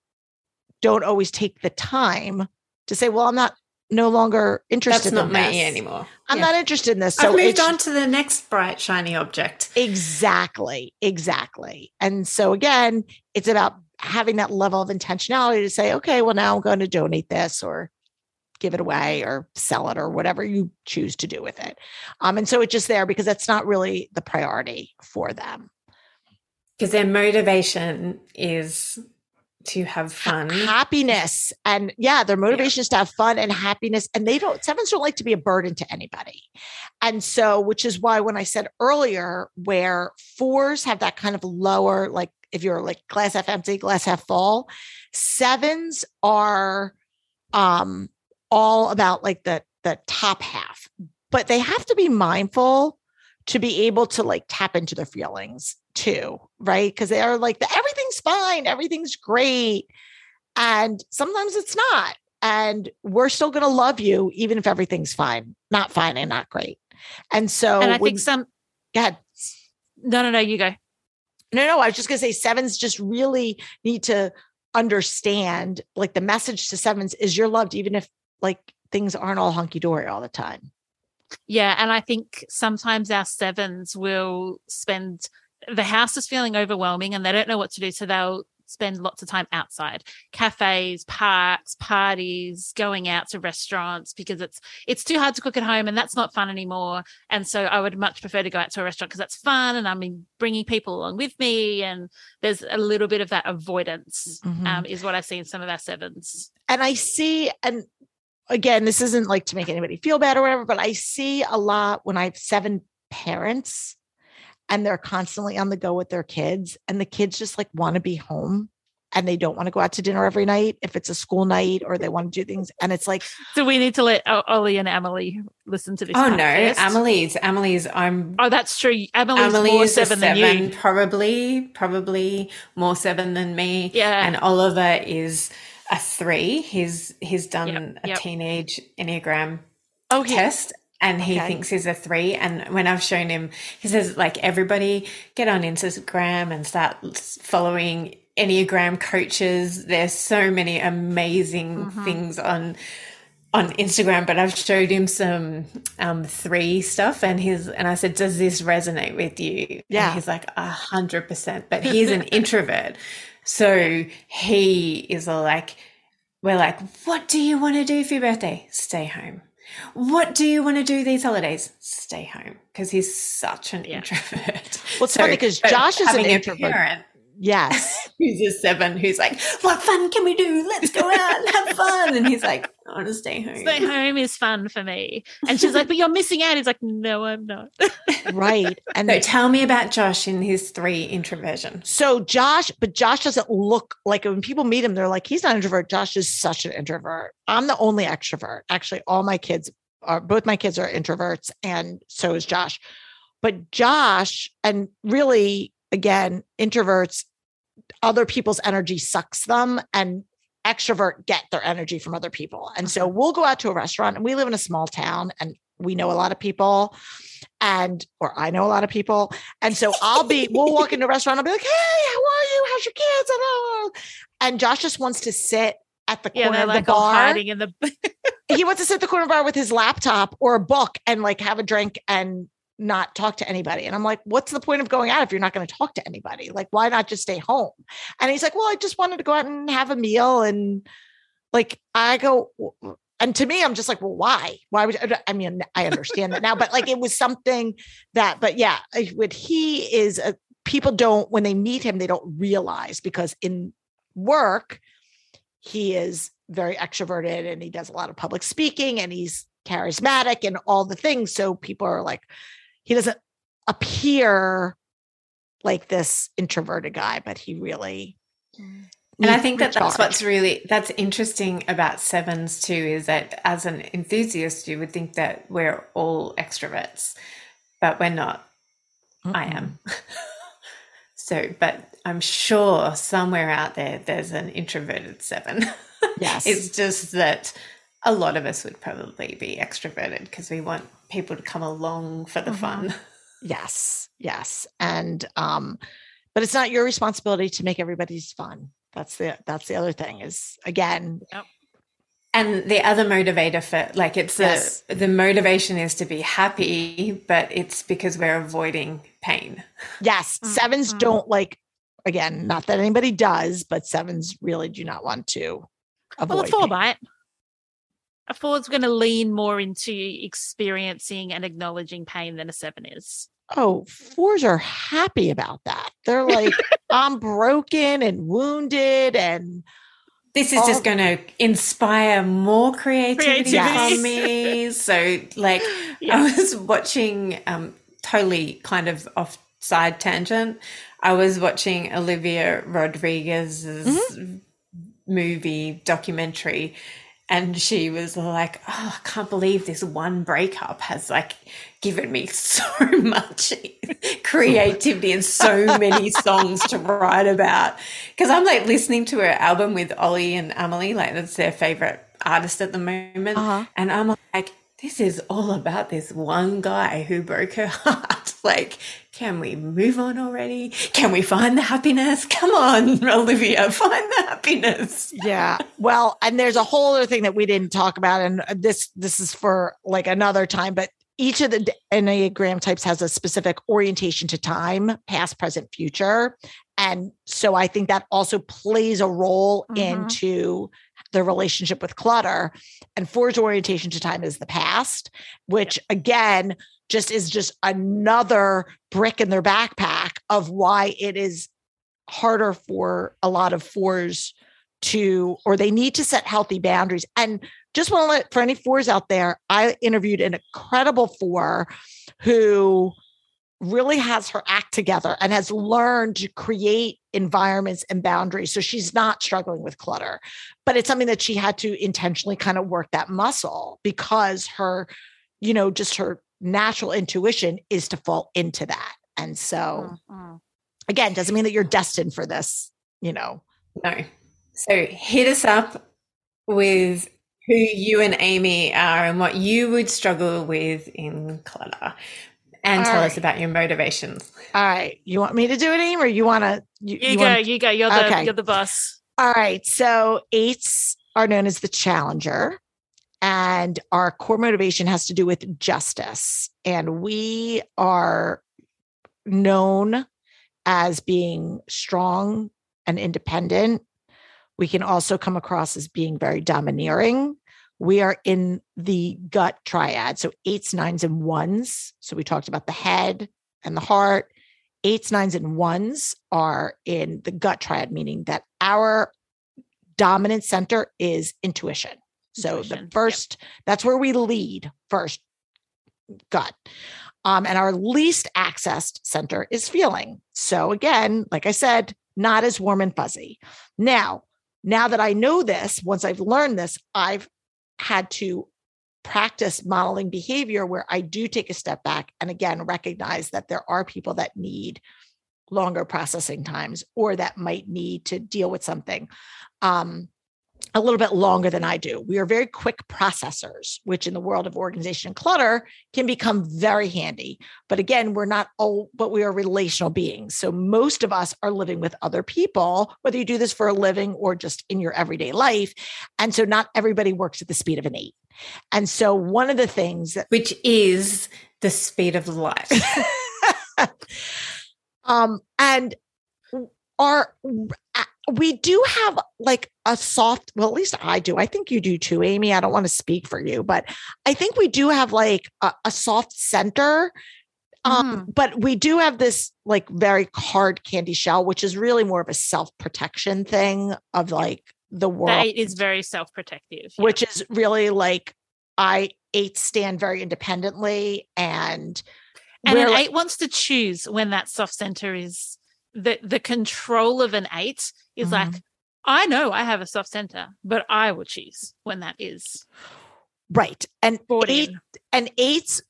don't always take the time to say, well, I'm not no longer interested That's not in my this. E anymore. I'm Yeah. not interested in this. So I've moved on to the next bright, shiny object. Exactly. Exactly. And so again, it's about having that level of intentionality to say, okay, well, now I'm going to donate this or give it away or sell it or whatever you choose to do with it. Um, and so it's just there because that's not really the priority for them. Because their motivation is to have fun. Happiness. And yeah, their motivation is to have fun and happiness. And they don't, sevens don't like to be a burden to anybody. And so, which is why when I said earlier, where fours have that kind of lower, like if you're like glass half empty, glass half full, sevens are um all about like the the top half, but they have to be mindful to be able to like tap into their feelings too, right? Because they are like the, everything's fine, everything's great. And sometimes it's not. And we're still going to love you, even if everything's fine, not fine and not great. And so, and I when- think some. go ahead. No, no, no. You go. No, no, I was just going to say sevens just really need to understand like the message to sevens is you're loved, even if like things aren't all hunky dory all the time. Yeah, and I think sometimes our sevens will spend the house is feeling overwhelming and they don't know what to do, so they'll spend lots of time outside. Cafes parks parties going out to restaurants because it's it's too hard to cook at home and that's not fun anymore. And so i would much prefer to go out to a restaurant because that's fun and i'm bringing people along with me and there's a little bit of that avoidance Mhm. um, is what i see in some of our sevens. And I see, and again, this isn't like to make anybody feel bad or whatever, but I see a lot when I have seven parents and they're constantly on the go with their kids, and the kids just like want to be home and they don't want to go out to dinner every night if it's a school night or they want to do things. And it's like, so we need to let O- ollie and emily listen to this Oh no, podcast. Amelie's. Amelie's. I'm. oh that's true emily's Amelie more is a seven than you probably, probably more seven than me. Yeah. And Oliver is a three. He's he's done Yep, a yep. teenage enneagram oh he, test and he Okay. thinks he's a three and when i've shown him he says like everybody get on instagram and start following enneagram coaches there's so many amazing Mm-hmm. things on on instagram but i've showed him some um three stuff and he's and i said does this resonate with you Yeah. and he's like a hundred percent but he's an introvert so he is like we're like, what do you want to do for your birthday? Stay home. What do you want to do these holidays? Stay home. Because he's such an Yeah. introvert. Well, it's funny 'cause but Josh is an introvert. parent yes. who's a seven who's like, what fun can we do? Let's go out and have fun. And he's like, I want to stay home. stay home is fun for me and she's like but you're missing out he's like no i'm not right. And So tell me about Josh in his three introversion. So Josh, but Josh doesn't look like when people meet him, they're like, he's not an introvert. Josh is such an introvert. I'm the only extrovert. Actually, all my kids are both my kids are introverts, and so is Josh. But Josh, and really, again, introverts, other people's energy sucks them, and extrovert get their energy from other people. And so we'll go out to a restaurant, and we live in a small town, and we know a lot of people, and or I know a lot of people, and so I'll be, we'll walk into a restaurant, I'll be like, hey, how are you? How's your kids? And, and Josh just wants to sit at the yeah corner of the like bar. hiding in the He wants to sit at the corner bar with his laptop or a book and like have a drink and not talk to anybody. And I'm like, what's the point of going out if you're not going to talk to anybody? Like, why not just stay home? And he's like, well, I just wanted to go out and have a meal. And like, I go, and to me, I'm just like, well, why? Why would I mean, I understand that now, but like, it was something that, but yeah, what he is, a, people don't, when they meet him, they don't realize because in work, he is very extroverted and he does a lot of public speaking and he's charismatic and all the things. So people are like, he doesn't appear like this introverted guy, but he really. Mm. And I think that that's what's really that's interesting about sevens too is that as an enthusiast you would think that we're all extroverts, but we're not. I am. so, but I'm sure somewhere out there there's an introverted seven. Yes. it's just that a lot of us would probably be extroverted because we want people to come along for the fun. Yes, yes, and um, but it's not your responsibility to make everybody's fun. That's the that's the other thing is again, And the other motivator for like it's Yes. the the motivation is to be happy, but it's because we're avoiding pain. Yes, sevens Mhm. don't like. Again, not that anybody does, but sevens really do not want to avoid. Well, a four pain. bite. A four's going to lean more into experiencing and acknowledging pain than a seven is. Oh, fours are happy about that. They're like, I'm broken and wounded, and This is just going to inspire more creativity, Creativity. from me. So, like, Yeah. I was watching, um, totally kind of off side tangent. I was watching Olivia Rodriguez's Mm-hmm. movie documentary, and she was like, "Oh, I can't believe this one breakup has like given me so much creativity and so many songs to write about." Because I'm like listening to her album with Ollie and Emily, like that's their favorite artist at the moment, Uh-huh. and I'm like, "This is all about this one guy who broke her heart." Like, can we move on already? Can we find the happiness? Come on, Olivia, find the happiness. yeah. Well, and there's a whole other thing that we didn't talk about, and this this is for like another time. But each of the enneagram types has a specific orientation to time, past, present, future, and so I think that also plays a role Mhm. into the relationship with clutter. And four's orientation to time is the past, which again just is just another brick in their backpack of why it is harder for a lot of fours to or they need to set healthy boundaries. And just want to let for any fours out there i interviewed an incredible four who really has her act together and has learned to create environments and boundaries so she's not struggling with clutter. But it's something that she had to intentionally kind of work that muscle because her you know just her natural intuition is to fall into that and so Mhm. again doesn't mean that you're destined for this you know No. So hit us up with who you and Amy are and what you would struggle with in clutter. And All tell us about your motivations. all right you want me to do it Aim, or you want to you, You, you go, wanna- you go. You're the Okay. you're the boss. all right so eights are known as the challenger and our core motivation has to do with justice. And we are known as being strong and independent. We can also come across as being very domineering. We are in the gut triad. So eights nines and ones. So we talked about the head and the heart. Eights nines and ones are in the gut triad meaning that our dominant center is intuition so Intuition, the yep. first that's where we lead first gut um, and our least accessed center is feeling. So again like i said not as warm and fuzzy. Now now that i know this once i've learned this i've had to practice modeling behavior where I do take a step back and again recognize that there are people that need longer processing times or that might need to deal with something. Um, a little bit longer than I do. We are very quick processors, which in the world of organization and clutter can become very handy. But again, we're not all, but we are relational beings. So most of us are living with other people, whether you do this for a living or just in your everyday life. And so not everybody works at the speed of an eight. And so one of the things that Which is the speed of light. um and our we do have like a soft well at least i do. I think you do too amy. I don't want to speak for you but i think we do have like a, a soft center um, but we do have this like very hard candy shell which is really more of a self-protection thing of like the world. That is very self protective. which is really like I eight stand very independently and and an like- eight wants to choose when that soft center is the the control of an eight is like Mm-hmm. I know I have a soft center, but I will choose when that is right and brought eight and eights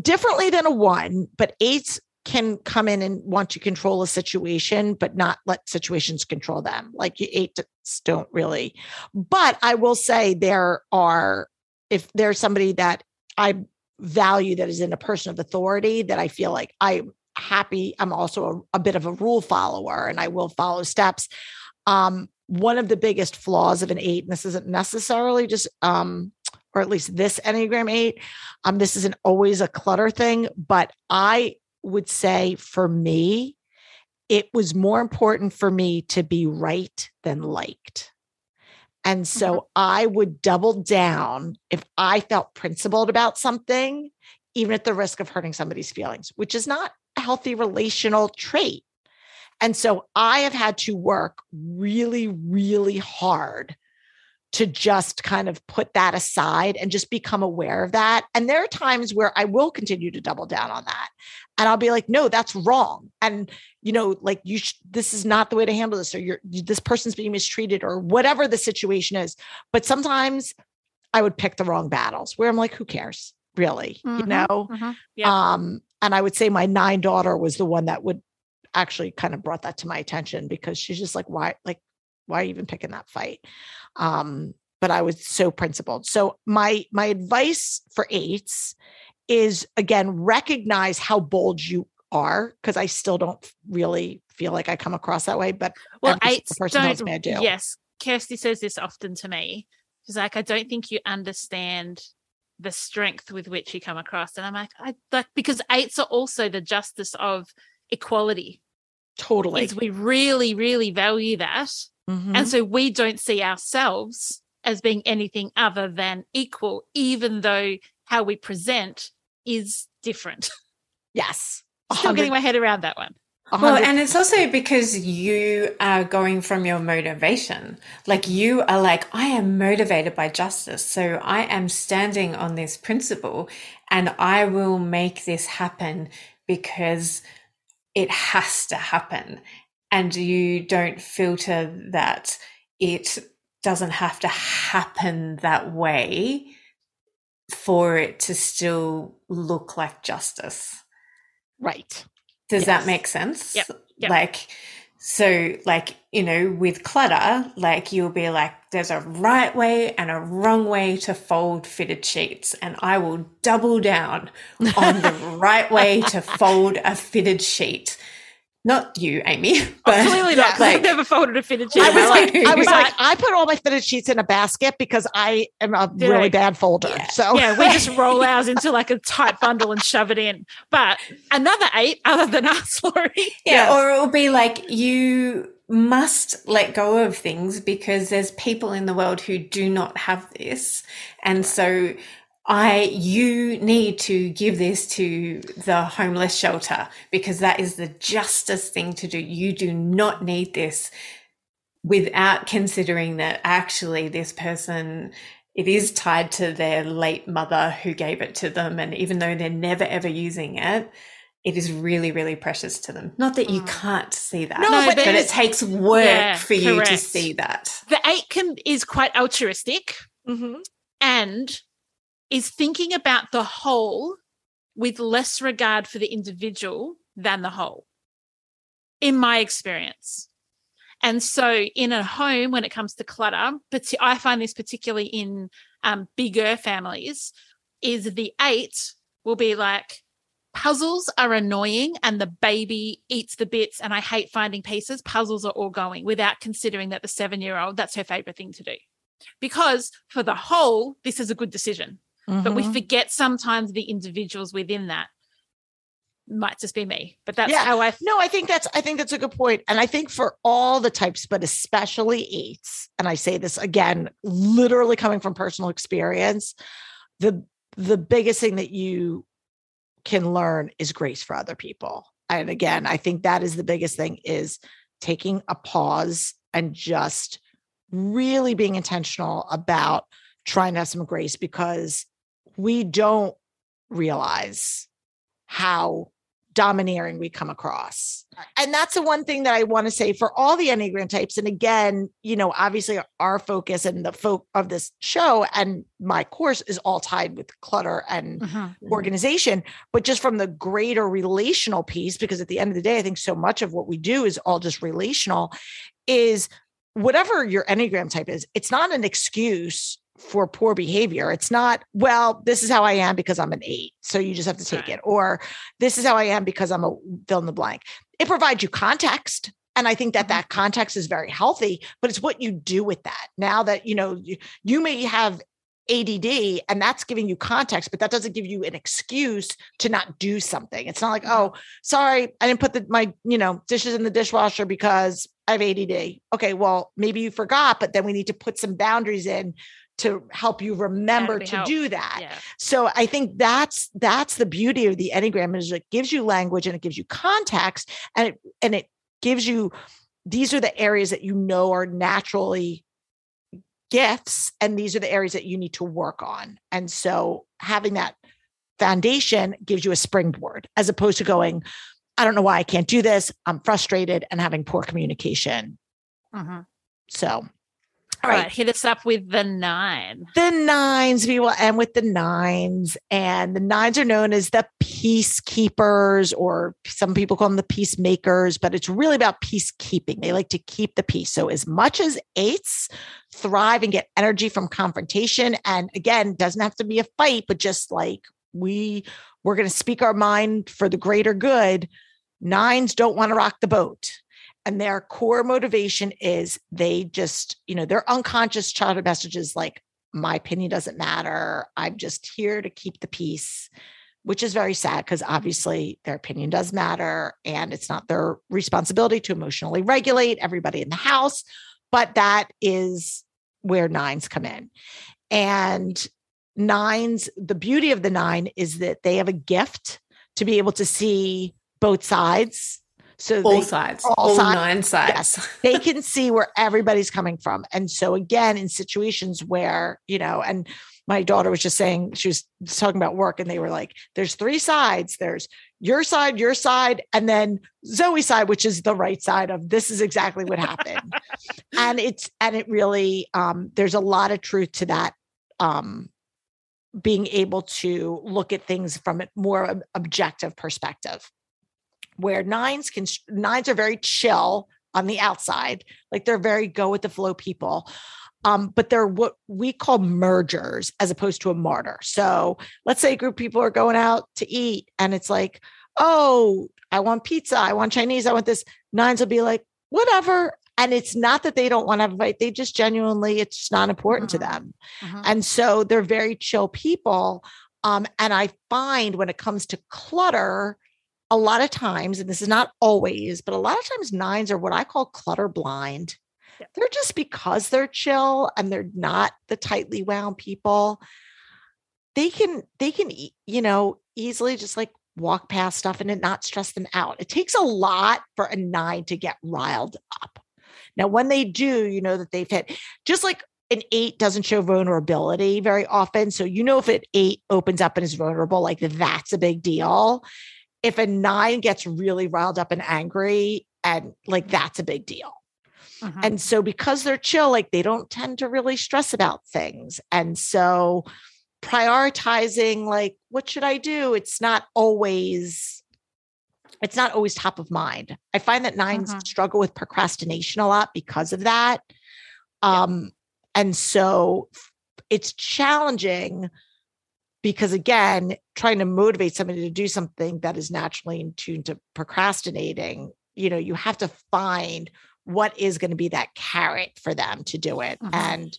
differently than a one, but eights can come in and want to control a situation, but not let situations control them. Like you eights don't really. But I will say there are, if there's somebody that I value that is in a person of authority that I feel like I'm happy, I'm also a, a bit of a rule follower and I will follow steps. Um, one of the biggest flaws of an eight, and this isn't necessarily just um, or at least this Enneagram 8. Um, this isn't always a clutter thing, but I would say for me, it was more important for me to be right than liked. And so mm-hmm. I would double down if I felt principled about something, even at the risk of hurting somebody's feelings, which is not healthy relational trait. And so I have had to work really, really hard to just kind of put that aside and just become aware of that. And there are times where I will continue to double down on that. And I'll be like, no, that's wrong. And, you know, like you, sh- this is not the way to handle this, or you're, this person's being mistreated, or whatever the situation is. But sometimes I would pick the wrong battles where I'm like, who cares, really? Mm-hmm, you know? Mm-hmm, yeah. Um, and I would say my nine daughter was the one that would actually kind of brought that to my attention because she's just like, why, like, why even picking that fight? Um, but I was so principled. So my my advice for eights is again recognize how bold you are because I still don't really feel like I come across that way. But well, eights don't. Do. Yes, Kirsty says this often to me. She's like, I don't think you understand the strength with which you come across, and I'm like, I like because eights are also the justice of equality. Totally, is we really, really value that Mm-hmm. And so we don't see ourselves as being anything other than equal, even though how we present is different. Yes. Still getting my head around that one. Well, and it's also because you are going from your motivation. Like you are like, I am motivated by justice. So I am standing on this principle and I will make this happen because it has to happen and you don't filter that it doesn't have to happen that way for it to still look like justice. Right. Does yes. that make sense? Yep. yep. Like, so, like, you know, with clutter, like you'll be like, there's a right way and a wrong way to fold fitted sheets. And I will double down on the right way to fold a fitted sheet not you, Amy, oh, but oh, clearly not. Like, I've never folded a fitted sheet. I was like, I was like, I put all my fitted sheets in a basket because I am a really bad folder. Yeah. So yeah, we just roll ours into like a tight bundle and shove it in. But another eight, other than us, Laurie. Yeah, yes. or it will be like you must let go of things because there's people in the world who do not have this, and so I, you need to give this to the homeless shelter because that is the justest thing to do. You do not need this without considering that actually this person, it is tied to their late mother who gave it to them. And even though they're never ever using it, it is really, really precious to them. Not that you mm. can't see that, no, but, but it takes work yeah, for you correct. to see that. The eight can, is quite altruistic. Mm-hmm. And is thinking about the whole with less regard for the individual than the whole, in my experience. And so, in a home, when it comes to clutter, but I find this particularly in um, bigger families, is the eight will be like, puzzles are annoying and the baby eats the bits and I hate finding pieces. Puzzles are all going without considering that the seven year old, that's her favorite thing to do. Because for the whole, this is a good decision. Mm-hmm. But we mm-hmm. forget sometimes the individuals within that. Might just be me, but that's yeah. how I. no, I think that's I think that's a good point, and I think for all the types, but especially eights, and I say this again, literally coming from personal experience, the the biggest thing that you can learn is grace for other people. And again, I think that is the biggest thing is taking a pause and just really being intentional about trying to have some grace because we don't realize how domineering we come across. And that's the one thing that I want to say for all the Enneagram types. And again, you know, obviously our focus and the folk of this show and my course is all tied with clutter and mm-hmm. mm-hmm. organization, but just from the greater relational piece, because at the end of the day, I think so much of what we do is all just relational, is whatever your Enneagram type is, it's not an excuse for poor behavior. It's not, well, this is how I am because I'm an eight. So you just have to take right. it. Or this is how I am because I'm a fill in the blank. It provides you context And I think that mm-hmm. that context is very healthy, but it's what you do with that. Now that, you know, you, you may have ADD and that's giving you context, but that doesn't give you an excuse to not do something. It's not like, mm-hmm. oh, sorry, I didn't put the, my, you know, dishes in the dishwasher because I have ADD. Okay, well, maybe you forgot, but then we need to put some boundaries in to help you remember to help. do that. Yeah. So I think that's that's the beauty of the Enneagram is it gives you language and it gives you context and it and it gives you these are the areas that you know are naturally gifts and these are the areas that you need to work on. And so having that foundation gives you a springboard as opposed to going I don't know why I can't do this. I'm frustrated and having poor communication. Mhm. So all right, hit us up with the nine. the nines we will end with the nines and the nines are known as the peacekeepers or some people call them the peacemakers but it's really about peacekeeping. They like to keep the peace. So as much as eights thrive and get energy from confrontation and again doesn't have to be a fight but just like we we're going to speak our mind for the greater good nines don't want to rock the boat and their core motivation is they just you know their unconscious childhood messages like my opinion doesn't matter. I'm just here to keep the peace which is very sad because obviously their opinion does matter and it's not their responsibility to emotionally regulate everybody in the house but that is where nines come in. And nines the beauty of the nine is that they have a gift to be able to see both sides so All they- sides, all all, sides, nine sides. Yes. they can see where everybody's coming from. And so again, in situations where, you know, and my daughter was just saying, she was talking about work and they were like, there's three sides. There's your side, your side, and then Zoe's side, which is the right side of this is exactly what happened. and it's and it really um there's a lot of truth to that. Um being able to look at things from a more objective perspective where nines can nines are very chill on the outside like they're very go with the flow people um, but they're what we call mergers as opposed to a martyr so let's say a group of people are going out to eat and it's like oh i want pizza i want chinese i want this nines will be like whatever and it's not that they don't want to have a fight they just genuinely it's just not important to Mhm. them Mhm. and so they're very chill people. Um, and I find when it comes to clutter, a lot of times, and this is not always, but a lot of times nines are what I call clutter blind. Yep. They're just because they're chill and they're not the tightly wound people. They can, they can, you know, easily just like walk past stuff and it not stress them out. It takes a lot for a nine to get riled up. Now, when they do, you know that they've hit just like an eight doesn't show vulnerability very often. So you know if an eight opens up and is vulnerable, like that's a big deal. If a nine gets really riled up and angry, and like that's a big deal. Mhm. And so because they're chill, like they don't tend to really stress about things. And so prioritizing like what should I do? It's not always it's not always top of mind. I find that 9s Mhm. struggle with procrastination a lot because of that. Um and so it's challenging because again, trying to motivate somebody to do something that is naturally in tune to procrastinating, you know, you have to find what is going to be that carrot for them to do it. Mhm. And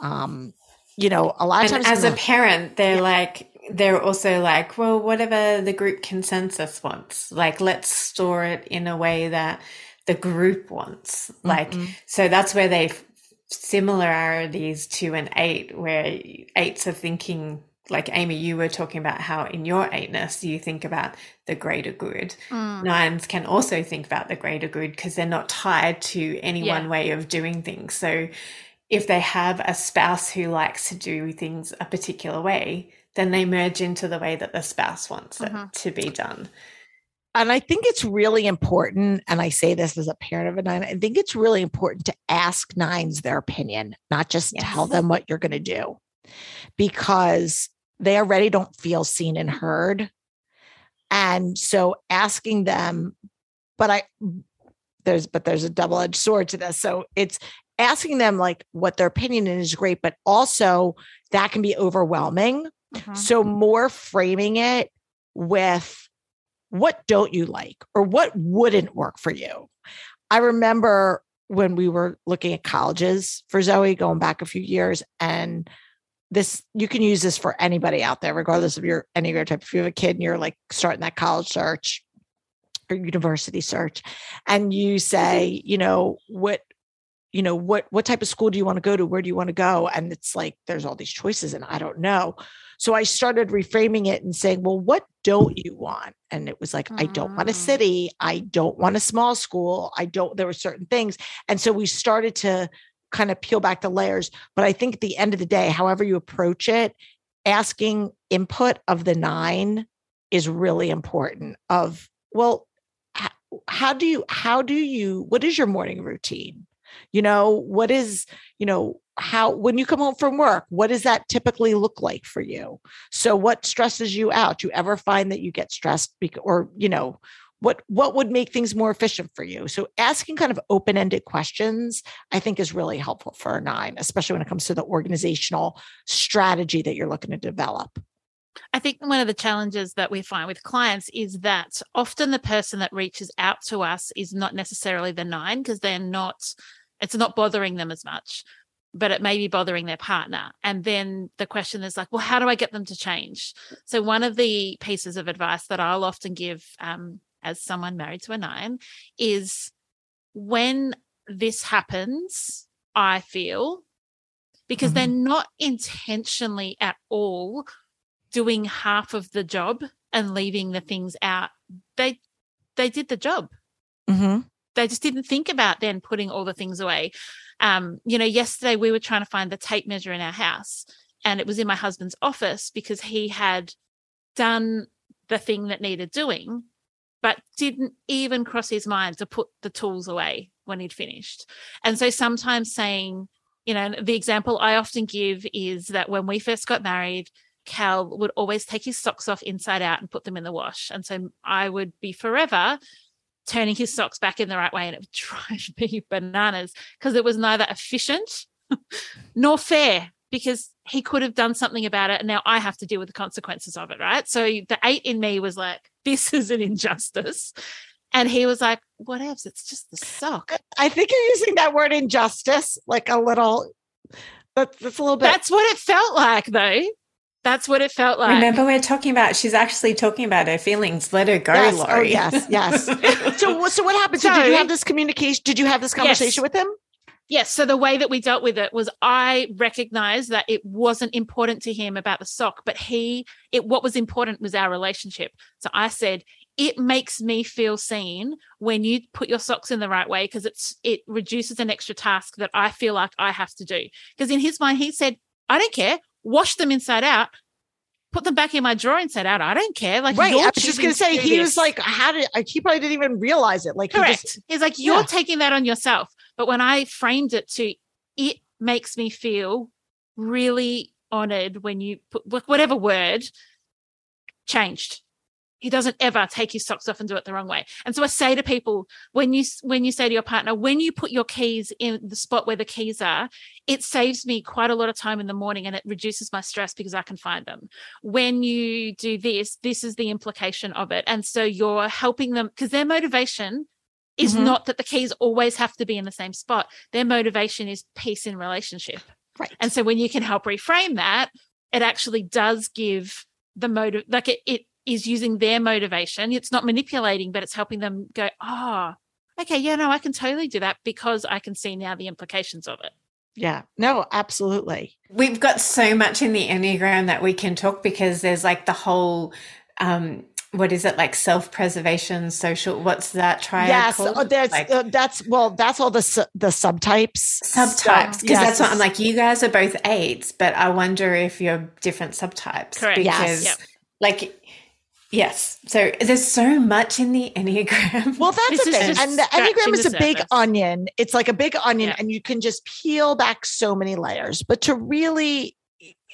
um, you know, a lot of And times as a parent, they're Yeah. like, they're also like, well, whatever the group consensus wants, like, let's store it in a way that the group wants. Like, Mhm. so that's where they similarities to an eight, where eights are thinking, like Amy, you were talking about how in your eightness, you think about the greater good. Mm. Nines can also think about the greater good because they're not tied to any Yeah. one way of doing things. So if they have a spouse who likes to do things a particular way, then they merge into the way that the spouse wants it Mhm. to be done. and I think it's really important, and I say this as a parent of a nine, I think it's really important to ask nines their opinion, not just tell them what you're going to do, because they already don't feel seen and heard. And so asking them, but I, there's, but there's a double edged sword to this. So it's asking them like what their opinion is great, but also that can be overwhelming. Mhm. So more framing it with what don't you like or what wouldn't work for you. I remember when we were looking at colleges for Zoe going back a few years and this you can use this for anybody out there regardless of your enneagram type. If you have a kid and you're like starting that college search or university search and you say you know what you know what what type of school do you want to go to? Where do you want to go? And it's like there's all these choices and i don't know. So i started reframing it and saying well what don't you want? And it was like i don't want a Mm. city. I don't want a small school. I don't there were certain things. And so we started to kind of peel back the layers but i think at the end of the day however you approach it asking input of the nine is really important of well how do you how do you what is your morning routine? You know what is you know how when you come home from work what does that typically look like for you? So what stresses you out? Do you ever find that you get stressed because or you know what what would make things more efficient for you so asking kind of open-ended questions i think is really helpful for a nine especially when it comes to the organizational strategy that you're looking to develop I think one of the challenges that we find with clients is that often the person that reaches out to us is not necessarily the nine because they're not, it's not bothering them as much, but it may be bothering their partner. And then the question is like, well, how do I get them to change? So, one of the pieces of advice that I'll often give um, as someone married to a nine is when this happens, I feel, because they're not intentionally at all doing half of the job and leaving the things out. They they did the job. Mm-hmm. they just didn't think about then putting all the things away. Um you know yesterday we were trying to find the tape measure in our house and it was in my husband's office because he had done the thing that needed doing but didn't even cross his mind to put the tools away when he'd finished and so sometimes saying you know the example i often give is that when we first got married Cal would always take his socks off inside out and put them in the wash. And so I would be forever turning his socks back in the right way. And it would drive me bananas because it was neither efficient nor fair because he could have done something about it. And now I have to deal with the consequences of it. Right. So the eight in me was like, this is an injustice. And he was like, whatevs, it's just the sock. i think you're using that word injustice like a little that's, that's a little bit That's what it felt like, though. That's what it felt like. Remember, we're talking about, she's actually talking about her feelings. Let her go, Yes. Oh, yes, yes. so, what- so what happened? So, did you have this communication? Did you have this conversation with him? Yes. So the way that we dealt with it was I recognized that it wasn't important to him about the sock, but he, it, what was important was our relationship. So I said, it makes me feel seen when you put your socks in the right way because it's, it reduces an extra task that I feel like I have to do. Because in his mind, he said, I don't care, wash them inside out, put them back in my drawer inside out. I don't care. Like, right. you're I was just going to say, he was this. like, how did I, he probably didn't even realize it. Like, he Correct. just, He's like, you're Yeah. taking that on yourself. But when I framed it to, it makes me feel really honored when you put whatever word changed. He doesn't ever take his socks off and do it the wrong way. And so I say to people, when you when you say to your partner, when you put your keys in the spot where the keys are, it saves me quite a lot of time in the morning and it reduces my stress because I can find them. When you do this, this is the implication of it. And so you're helping them because their motivation is Mhm. not that the keys always have to be in the same spot. Their motivation is peace in relationship. right. And so when you can help reframe that, it actually does give the motive, like it, it is using their motivation. It's not manipulating, but it's helping them go, oh, okay, yeah, no, I can totally do that because I can see now the implications of it. yeah, no, absolutely. We've got so much in the Enneagram that we can talk because there's like the whole, um, what is it like self preservation, social? What's that triad yes. called? oh, that's, Like- uh, that's, well, that's all the, su- the subtypes. subtypes because Yes. that's what I'm like. You guys are both eights, but I wonder if you're different subtypes. Correct. Yes. Because, Yep. like, yes. So there's so much in the enneagram. Well, that's This the thing. And the Enneagram is the a big surface. onion. It's like a big onion, Yeah. and you can just peel back so many layers. But to really,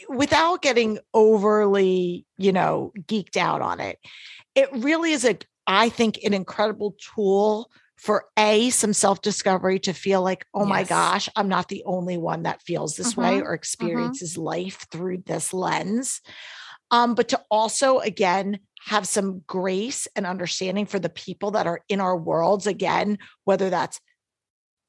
without getting overly, you know, geeked out on it, it really is a, I think, an incredible tool for a some self-discovery to feel like oh my gosh i'm not the only one that feels this way Mhm, or experiences life through this lens. Um but to also again have some grace and understanding for the people that are in our worlds again whether that's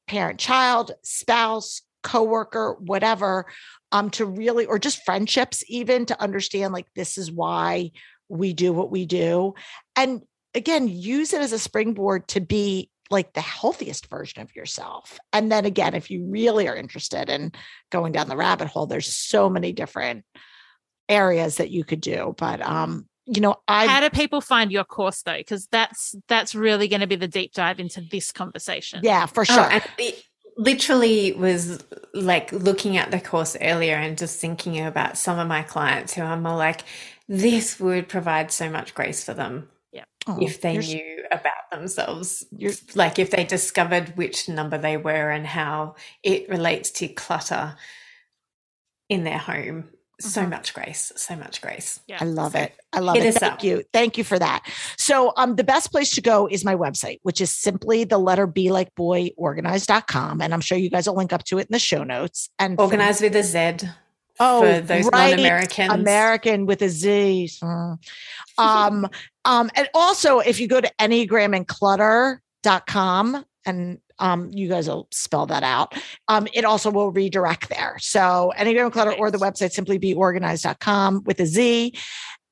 parent child spouse coworker whatever um to really or just friendships even to understand like this is why we do what we do and again use it as a springboard to be like the healthiest version of yourself and then again if you really are interested in going down the rabbit hole there's so many different areas that you could do but um you know i How do people find your course though? Because that's that's really going to be the deep dive into this conversation. yeah for Oh, sure and it literally was like looking at the course earlier and just thinking about some of my clients who I'm more like, this would provide so much grace for them Oh, if they knew about themselves. Like if they discovered which number they were and how it relates to clutter in their home. So Mhm. much grace, so much grace. Yeah. I love So it. I love hit it. Thank up. you. Thank you for that. So um the best place to go is my website, which is simply the letter B like boy organized.com. And I'm sure you guys will link up to it in the show notes. And for- Organized with a Z Oh, for those right. non-Americans. American with a Z. Mm. Um, um, and also if you go to enneagramandclutter.com and um, you guys will spell that out. Um, it also will redirect there. So Enneagram Clutter or the website simply B organized.com with a Z.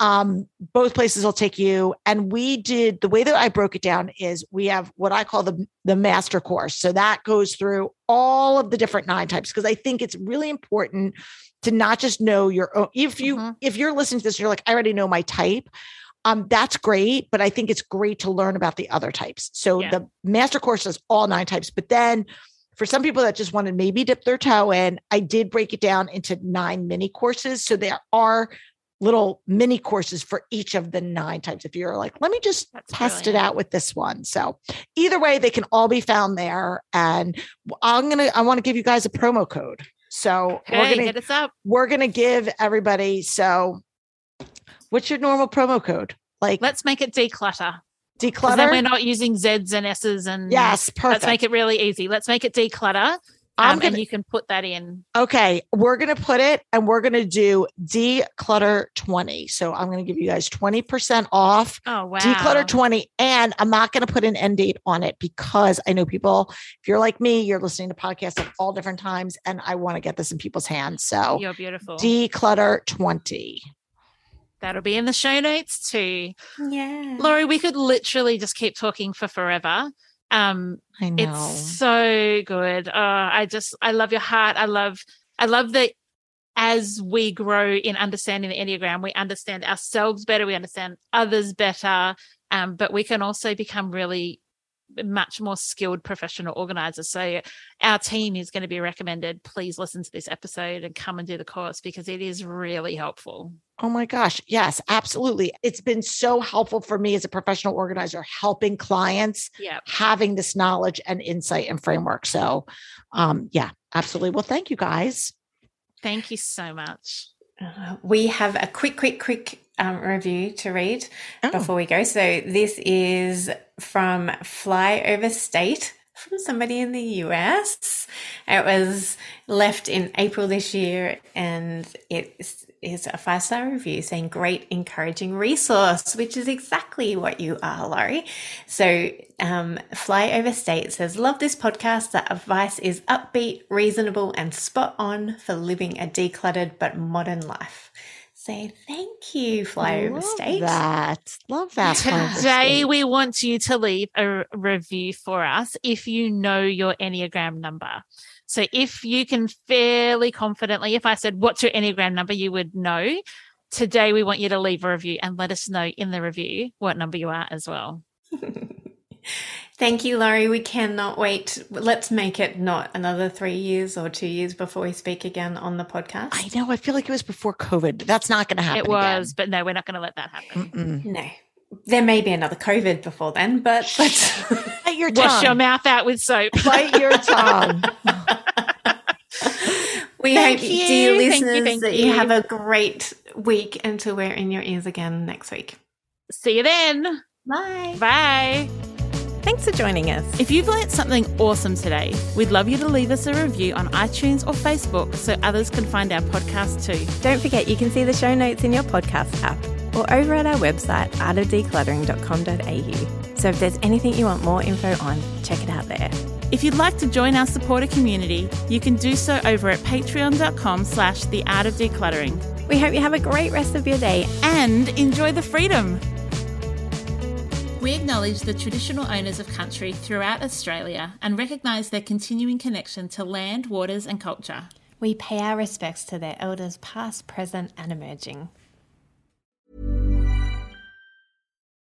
Um, both places will take you. And we did the way that I broke it down is we have what I call the, the master course. So that goes through all of the different nine types because I think it's really important to not just know your own if you Mhm. if you're listening to this you're like i already know my type um that's great but i think it's great to learn about the other types. So Yeah. the master course does all nine types but then for some people that just want to maybe dip their toe in i did break it down into nine mini courses. So there are little mini courses for each of the nine types. If you're like let me just That's test it out with this one. So either way they can all be found there and i'm gonna i want to give you guys a promo code. So we're gonna hit us up. we're going to give everybody so what's your normal promo code like Let's make it declutter. declutter Then we're not using Z's and S's and yes perfect Let's make it really easy. Let's make it declutter. I'm Um, gonna, and you can put that in. okay we're going to put it and we're going to do declutter 20 so i'm going to give you guys 20% off Oh wow. declutter 20 and i'm not going to put an end date on it because i know people if you're like me you're listening to podcasts at all different times and i want to get this in people's hands so You're beautiful. declutter 20 That'll be in the show notes too. Yeah. Laurie, we could literally just keep talking for forever. Um, i know it's so good. Uh, I just I love your heart. I love I love that as we grow in understanding the Enneagram, we understand ourselves better, we understand others better. Um, but we can also become really much more skilled professional organizers. So our team is going to be recommended. Please listen to this episode and come and do the course because it is really helpful. Oh my gosh. Yes, absolutely. It's been so helpful for me as a professional organizer, helping clients Yeah. having this knowledge and insight and framework. So, um, yeah, absolutely. Well, thank you guys. Thank you so much. Uh, we have a quick, quick, quick um, review to read Oh. before we go. So this is from Flyover State from somebody in the US. It was left in April this year and it is- is a five star review saying great, encouraging resource, which is exactly what you are, Laurie. So um, Flyover State says, Love this podcast. The advice is upbeat, reasonable, and spot on for living a decluttered but modern life. So thank you, Flyover Love State. that. Love that. Flyover Today, we want you to leave a review for us if you know your Enneagram number. So, if you can fairly confidently, if I said, What's your Enneagram number? you would know. Today, we want you to leave a review and let us know in the review what number you are as well. Thank you, Laurie. We cannot wait. Let's make it not another three years or two years before we speak again on the podcast. I know. I feel like it was before COVID. That's not going to happen. it was, but no, we're not going to let that happen. Mm-mm. No, there may be another COVID before then, but let's. Bite your Wash your mouth out with soap. Bite your tongue. we Thank hope, you, dear thank you, listeners, thank that you you. have a great week until we're in your ears again next week. See you then. Bye. Bye. Thanks for joining us. If you've learnt something awesome today, we'd love you to leave us a review on iTunes or Facebook so others can find our podcast too. Don't forget you can see the show notes in your podcast app. or over at our website artofdecluttering.com.au. So if there's anything you want more info on, check it out there. If you'd like to join our supporter community, you can do so over at patreon.com slash the art of decluttering. We hope you have a great rest of your day. And enjoy the freedom. We acknowledge the traditional owners of country throughout Australia and recognise their continuing connection to land, waters, and culture. We pay our respects to their elders, past, present, and emerging.